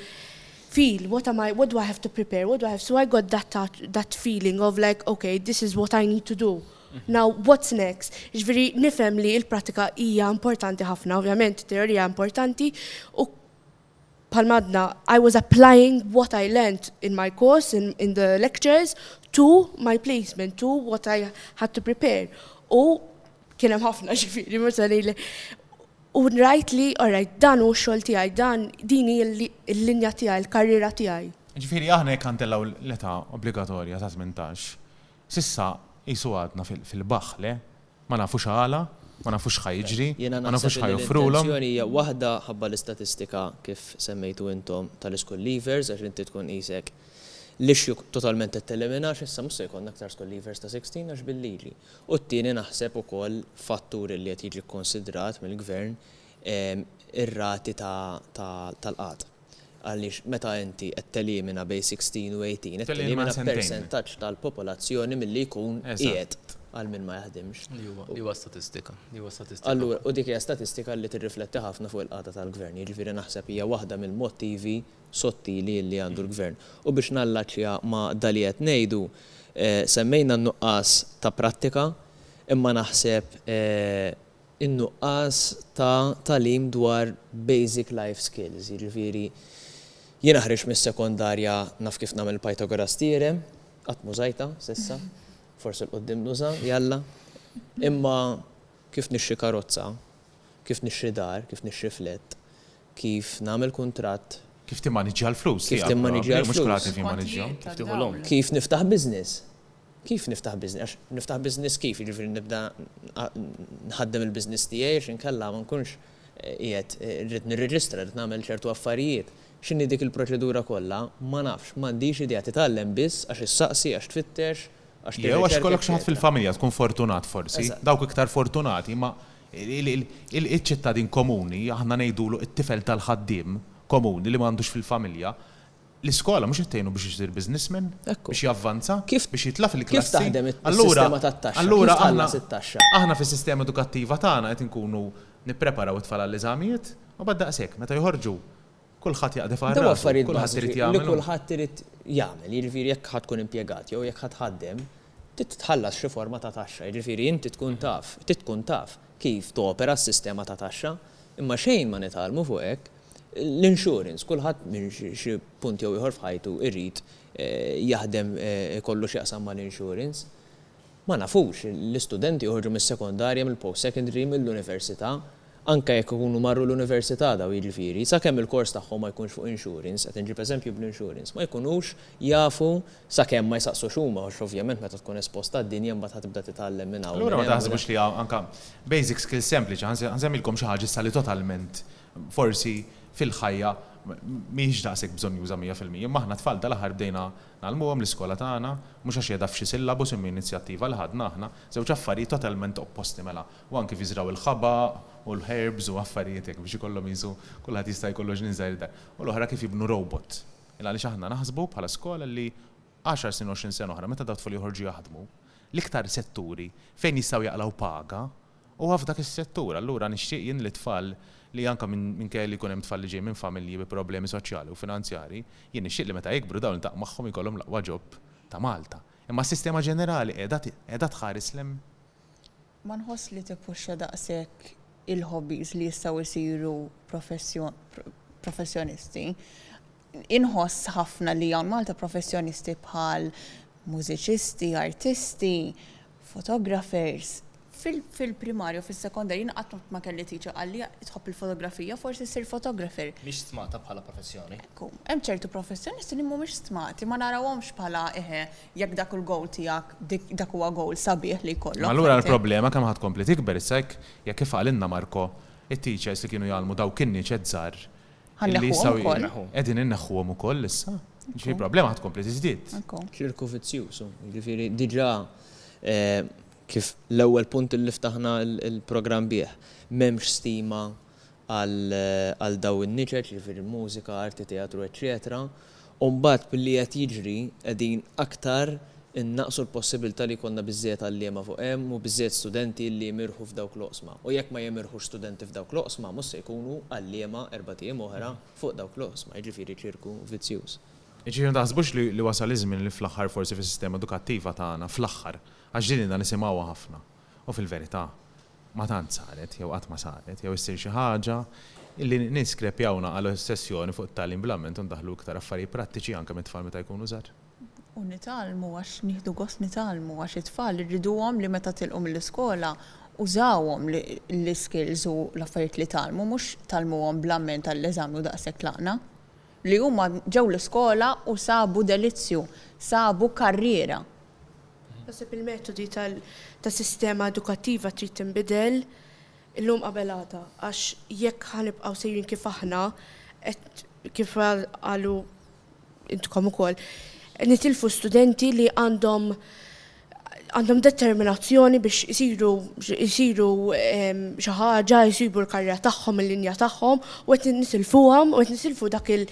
feel, what am I, what do I have to prepare, what do I have, so I got that, that, that feeling of like, okay, this is what I need to do. Now, what's next? Ġviri, nifem li il-pratika hija importanti ħafna, ovvjament, teorija importanti, u bħalma għadna, I was applying what I learnt in my course, in, in the lectures, to my placement, to what I had to prepare. U kien hemm ħafna ġifieri, mhux se ngħidlek. U rajt li, alright, dan hu x-xogħol tiegħi, dan din hi l-linja tiegħi, l-karriera tiegħi. Ġifieri aħna jekk għantellaw l-età obbligatorja ta' 18, S'issa qisu għadna fil-baħħ, le? Ma nafux għala, ma nafux x'ħa jiġri, ma nafux x'ħa joffrulhom. Jiena naħseb li l-intenzjoni hija waħda ħabba l-istatistika kif semmejtu intom tal-ischool leavers għax inti tkun qisek l-issue totalment qed telimina għax issa mhux se jkollna aktar school leavers ta' sixteen għax bil-liġi. U t-tieni naħseb ukoll fattur li qed jiġi kkunsidrat mill-Gvern ir-rati tal-qgħad. għaliex meta inti qed telimina bejn 16 u 18 qed telimina persentaġġ tal-popolazzjoni milli jkun qiegħed għal min ma jaħdimx. Li huwa, li huwa statistika, li huwa statistika. Allura, u dik hija statistika li tirrifletti ħafna fuq il-qagħda tal-Gvern, jiġifieri naħseb hija waħda mill-mottivi sottili li għandu l-Gvern. U biex nallaċċja ma' da li qed ngħidu, semmejna n-nuqqas ta' prattika, imma naħseb in-nuqqas ta' tagħlim dwar basic life skills, jiġifieri jiena ħriġt mis-sekondarja naf kif nagħmel il-Pythagoras theorem, qatt m'użajtha s'issa, forsi 'l quddiem nuża, jalla, imma kif nixtri karozza, kif nixtri dar, kif nixtri flett, Kif nagħmel kuntratt. Kif timmaniġġja l-flus tiegħek. Kif timmaniġġja l-flus. Mhux kulħadd jaf jimmaniġġja. Kif tieħulhom. Kif niftaħ business. Kif niftaħ business. Għax niftaħ business kif? Jiġifieri nibda nħaddem il-business tiegħi għax inkella ma nkunx qiegħed irrid nirreġistra, rrid nagħmel ċertu affarijiet. X'inhi dik il-proċedura kollha? Ma nafx, m'għandix idea. Titgħallem biss għax issaqsi, għax tfittex, għax tirriċerka. Jew għax ikollok xi ħadd fil-familja, tkun fortunat forsi. Dawk iktar fortunati, imma Iċ-ċittadin komuni, aħna ngħidulu it-tifel tal-ħaddiem komuni li m'għandux fil-familja, l-iskola mhux qed tgħinu biex isir businessman, biex javvanza, biex jitla' fil-klassi. Kif taħdem is-sistema tat-taxxa? Kif tħallas it-taxxa? Allura aħna fis-sistema edukattiva tagħna qed inkunu nippreparaw it-tfal għall-eżamijiet u mbagħad daqshekk. Meta joħorġu Kulħadd jaqdef għal rasu, kulħadd irid jagħmel hu. Kulħadd irid jagħmel, jiġifieri jekk ħa tkun impjegat jew jekk ħa tħaddem, trid tħallas xi forma ta' taxxa, jiġifieri inti tkun taf, trid tkun taf kif topera s-sistema ta' taxxa. Imma xejn ma nitgħallmu fuq hekk. L-insurance, kulħadd minn xi punt jew ieħor f'ħajtu jrid jaħdem ikollu x'jaqsam mal-insurance. Ma nafux, l-istudenti joħorġu mis-sekondarja, mill-post secondary, mill-università, anke jekk ikunu marru l-università dawn jiġifieri, sakemm il-kors tagħhom ma jkunx fuq insurance, qed inġib eżempju bl-insurance, ma jkunux jafu, sakemm ma jsaqsux huma għax ovvjament meta tkun espost għad-dinja mbagħad ħa tibda titgħallem minn hawn u minn hemm. Allura ma taħsbux li anke basic skills sempliċi, ħa nsemmilkom xi ħaġa issa li totalment forsi fil-ħajja mhijiex daqshekk bżonnjuża mija fil-mija, imma aħna t-tfal tal-aħħar bdejna Ngħallmuhom l-iskola tagħna, mhux għax qiegħda f'xi syllabus imma inizjattiva li ħadna aħna, żewġ affarijiet totalment opposti mela, u anki fiżraw il-ħabaq u l-herbs u affarijiet hekk biex ikollhom qisu kulħadd jista' jkollu ġnien żgħir id-dar. U l-oħra kif jibnu robot. Il għaliex aħna naħsbu bħala skola li għaxar snin u għoxrin sena oħra meta dawn it-tfal joħorġu jaħdmu, l-iktar setturi fejn jistgħu jaqlgħu paga Huwa f'dak is-settur, allura nixtieq jien li t-tfal li anke minkejja li jkun hemm tfal li ġej minn familji bi problemi soċjali u finanzjarji, jien nixtieq li meta jikbru dawn niltaqa' magħhom u jkollhom l-aqwa ġob ta' Malta. Imma s-sistema ġenerali qiegħda qiegħda tħares 'l hemm. Ma nħoss li tippuxxa daqshekk il-hobbies li jistgħu jsiru professjonisti. Inħoss ħafna li hawn Malta professjonisti bħal mużiċisti, artisti, fotografers. Fil-primarja u fis-sekondarja jiena qatt ma kelli teacher qalli tħobb il-fotografija forsi ssir photographer. Mhix stmata bħala professjoni. Ekku, hemm ċertu professjonisti li mhumiex stmati, ma narawhomx bħala eħe, jekk dak hu l-goal tiegħek, dak huwa goal sabiħ li jkollok. Imma allura l-problema kemm ħa tkompli tikber issa jekk, kif qalilna Marco, it-teachers li kienu jgħallmu dawk in-niċet żgħar Ħa nneħħuhom ukoll. Qegħdin inneħħuhom ukoll issa. Ġifieri l-problema ħa tkompli tiżdied. Ċirku vizzjuż hu. Jiġifieri diġà kif l-ewwel punt li ftaħna l-programm bih, m'hemmx stima għal dawn in-niċeċ, jiġifieri l-mużika, arti, teatru, eċċetera, U mbagħad billi qed jiġri qegħdin aktar innaqqsu l-possibilità li jkollna biżżejjed għalliema fuq hemm u biżżejjed studenti li jimirħu f'dawk l-oqsma. U jekk ma jimirħux studenti f'dawk l-oqsma mhux se jkunu għalliema erbat ijiem oħra fuq dawk l-oqsma, jiġifieri ċirku vizzjuż. Jiġifieri ma taħsbux li li wasal iż-żmien li fl-aħħar forsi fis-sistema edukattiva tagħna, fl-aħħar, għax din ilna nisimgħuha ħafna, U fil-verità, ma tant saret, jew qatt ma saret, jew issir xi ħaġa, illi ninskrepjaw u nagħqalgħu s-sessjoni fuq it-tagħlim bl-amment u ndaħħlu iktar affarijiet prattiċi anke mit-tfal meta jkunu żgħar. U nitgħallmu għax nieħdu gost nitgħallmu, għax it-tfal irriduhom li meta tilqu mill-iskola użawhom l-iskills u l-affarijiet li tgħallmu, mhux tgħallmuhom bl-amment għall-eżami u daqshekk tlaqna. Li huma ġew l-iskola u sabu delizzju, sabu karriera. Naħseb il-metodi tas-sistema edukattiva trid tinbidel illum qabel għada għax jekk ħa nibqgħu sejrin kif aħna qed kif qalu intkom ukoll qed nitilfu studenti li għandhom għandhom determinazzjoni biex isiru isiru xi ħaġa, jsibu l-karriera tagħhom, il-linja tagħhom u qed nitilfuhom u qed nitilfu dak il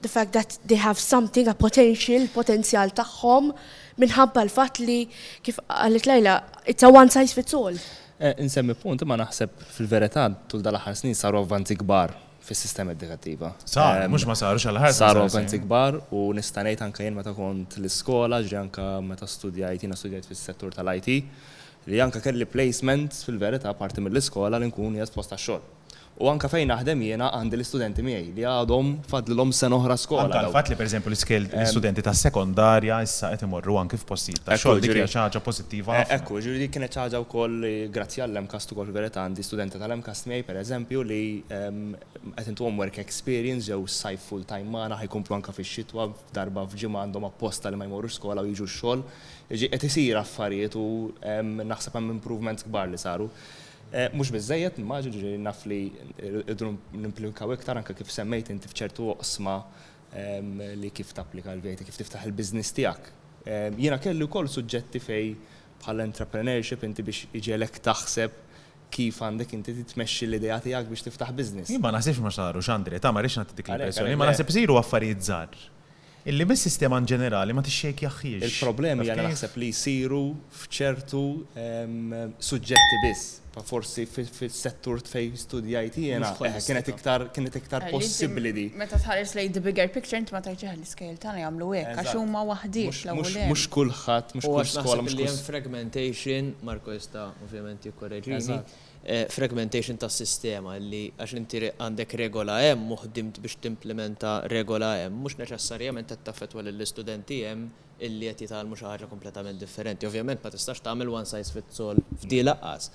the fact that they have something, a potential, il-potenzjal tagħhom, minħabba l-fatt li kif qalet Lajla, it's a one size fits all. Eh, insemmi punt, ma naħseb fil-verità tul dal-aħħar snin saru avvanzi kbar fis-sistema edukattiva. Sar, mhux ma sarux għal ħarsa. Saru avvanzi kbar u nista' ngħid anke jien meta kont l-iskola, ġri anke meta studjajt, jiena studjajt fis-settur tal-IT, li anke kelli placement fil-verità parti mill-iskola li nkun jgħid posta xogħol. U anke fejn naħdem jiena għandi l-istudenti miegħi li għadhom fadlilhom sena oħra skola. Anke l-fatt li pereżempju l-istudenti tas-sekondarja issa qed imorru anke f'postijiet tax-xogħol dik hija xi ħaġa pożittiva ħafna. Ekku, jiġifieri dik kienet xi ħaġa wkoll li grazzi għall-MCAST ukoll fil-verità għandi studenti tal-MCAST miegħi pereżempju li qed intuhom work experience ġew s-sajf full time magħna ħa jkomplu anke fix-xitwa darba f'ġimgħa għandhom apposta li ma jmorrux skola u jiġu x-xogħol. Jiġi qed isir affarijiet u naħseb hemm improvements kbar li saru. Mhux biżżejjed, nimmaġini, jiġifieri naf li rridu nimplikaw iktar anke kif semmejt inti f'ċertu oqsma li kif tapplika l-VAT, kif tiftaħ il-business tiegħek. Jiena kelli wkoll suġġetti fejn bħall-entrepreneurship inti biex iġegħlek taħseb kif għandek inti tmexxi l-idea tiegħek biex tiftaħ business. Jien ma naħsibx ma saru, x'għandi li tagħmel, ma rridx nagħti dik l-impressjoni, imma naħseb isiru affarijiet żgħar. Illi bis-sistema inġenerali ma tixxejkjaħhiex. Il-problemi jena naħseb li jsiru f'ċertu suġġetti biss. Forsi fis-settur fejn studjajt jiena kienet iktar kienet iktar possibbli di. Meta tħares lejn the bigger picture inti ma tgħidx eħe l-iskejjel tagħna jagħmlu hekk għax huma waħdiek l-ewwel hemm. Mhux mhux kulħadd mhux kull skola mhux kull. Huwa x'naħseb li hemm fragmentation, Marco jista' ovvjament jikkoreġini. fragmentation tas-sistema li għax inti għandek regola hemm u ħdimt biex timplimenta regola hemm, mhux neċessarjament qed taffettwa lill-istudenti hemm illi qed jitgħallmu xi ħaġa kompletament differenti. Ovvjament ma tistax tagħmel one size fits all f'di laqqas.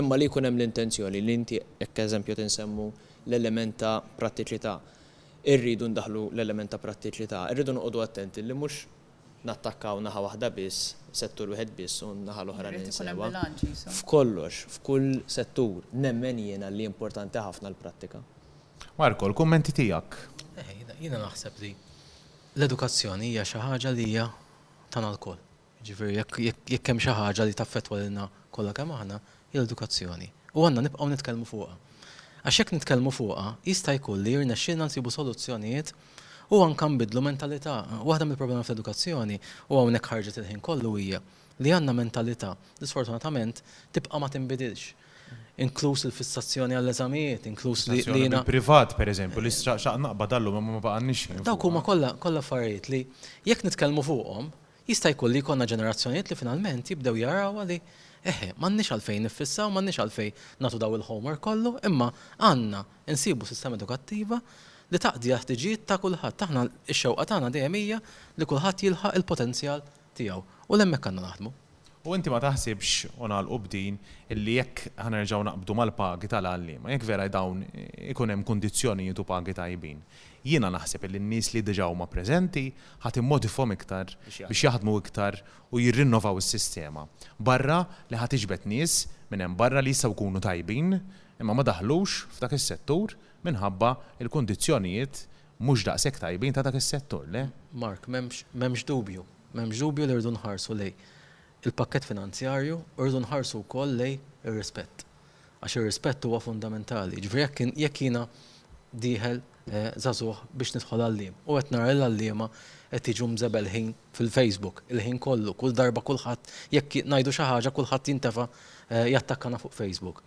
Imma li jkun hemm l-intenzjoni li inti hekk eżempju qed insemmu l-element ta' prattiċità, irridu ndaħħlu l-element ta' prattiċità, irridu noqogħdu attenti li mhux nattakkaw naħa waħda biss, settur wieħed biss u n-naħa l-oħra ninsewha. F'kollox, f'kull settur, nemmen jiena li importanti ħafna l-prattika. Marco, l-kummenti tiegħek. Jiena naħseb li l-edukazzjoni hija xi ħaġa li hija tagħna lkoll. Jiġifieri jekk hemm xi ħaġa li taffettwa lilna kollha kemm aħna, jew edukazzjoni, u għandna nibqgħu nitkellmu fuqha. Għax jekk nitkellmu fuqha, jista' jkun li jirnexxielna nsibu soluzzjonijiet u anke nbiddlu mentalità. Waħda mill-problema fl-edukazzjoni, u hawnhekk ħarġet il-ħin kollu, hija li għandna mentalità li sfortunatament tibqa' ma tinbidilx. Inkluż il-fissazzjoni għall-eżamijiet, inkluż li jiena. L-edukazzjoni fil-privat, pereżempju, li xtaqt naqbad għallum imma ma baqgħnix ħin fuqha. Dawk huma kollha affarijiet li jekk nitkellmu fuqhom, Jista' jkun li jkollna ġenerazzjonijiet li finalment jibdew jarawha li, eħe, m'għandniex għalfejn niffissaw, m'għandniex għalfejn nagħtu daw il-homework kollu, imma għandna nsibu sistema edukattiva li taqdi għall-ħtiġijiet ta' kulħadd. Aħna, ix-xewqa tagħna dejjem hija li kulħadd jilħaq il-potenzjal tiegħu, u 'l hemmhekk għandna naħdmu. U inti ma taħsibx, u nagħlqu b'din, illi jekk ħa nerġgħu naqbdu mal-pagi tal-għalliema, jekk vera dawn ikun hemm kundizzjonijiet u pagi tajbin, jiena naħseb illi n-nies li diġà huma preżenti Ħa timmodifhom iktar biex jaħdmu iktar u jirrinnovaw is-sistema. Barra li ħa tiġbed nies minn hemm barra li jistgħu jkunu tajbin imma ma daħlux f'dak is-settur minħabba l-kundizzjonijiet mhux daqshekk tajbin ta' dak is-settur, le? Mark, M'hemmx, m'hemmx dubju. M'hemmx dubju li rridu nħarsu lejn il-pakkett finanzjarju u rridu nħarsu wkoll lejn ir-rispett. għax ir-rispett huwa fundamentali. Jiġifieri jekk in- jekk jiena dieħel eh, żagħżugħ biex nidħol għalliem u qed nara l-għalliema qed jiġu mżebelħin fil-Facebook il-ħin kollu, kull darba kulħadd jekk j- ngħidu xi ħaġa kulħadd jintefa' eh, jattakkana fuq Facebook.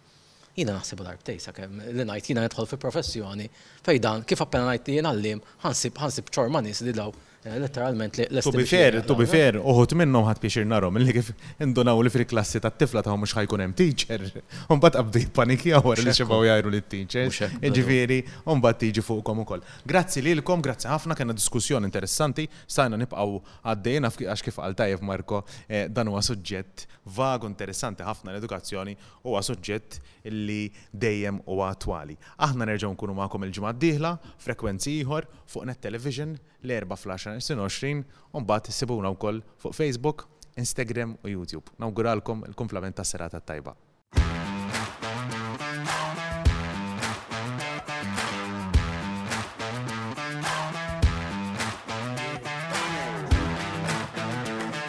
Jiena naħsibha darbtejn sakemm li ngħid jiena nidħol fi professjoni fejn dan kif appena ngħid li jien għalliem ħansib ħansib ċorma nies li daw Letteralment li l-estimation. To be fair, to be fair, uħud minnhom ħadt pjaċir narhom illi kif indunaw li fil-klassi tat-tifla tagħhom mhux ħajkun hemm teacher, u mbagħad qabdu jippanikjaw wara li xebgħu jgħajru lit-teachers. Jiġifieri, u mbagħad tiġi fuqkom ukoll. Grazzi lilkom, grazzi ħafna, kellna diskussjoni interessanti, stajna nibqgħu għaddejjin għax kif qal tajjeb Marco, dan huwa suġġett vag u interessanti ħafna l-edukazzjoni, huwa suġġett li dejjem huwa attwali. Aħna nerġgħu nkunu magħkom il-ġimgħa d-dieħla, frekwenzi ieħor, fuq Net Television, l-Erbgħa fl-għaxar nofs u għoxrin, u mbagħad issibuna wkoll fuq Facebook, Instagram u YouTube. Nawguralkom il-kumplament tas-serata t-tajba.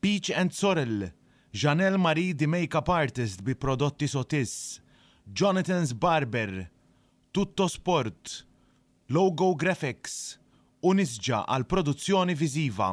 Peach and Sorrel, Janelle Marie The Makeup Artist bi prodotti Sotis, Jonathan's Barber, Tutto Sport, Logo Graphics u Nisja għall-produzzjoni viżiva.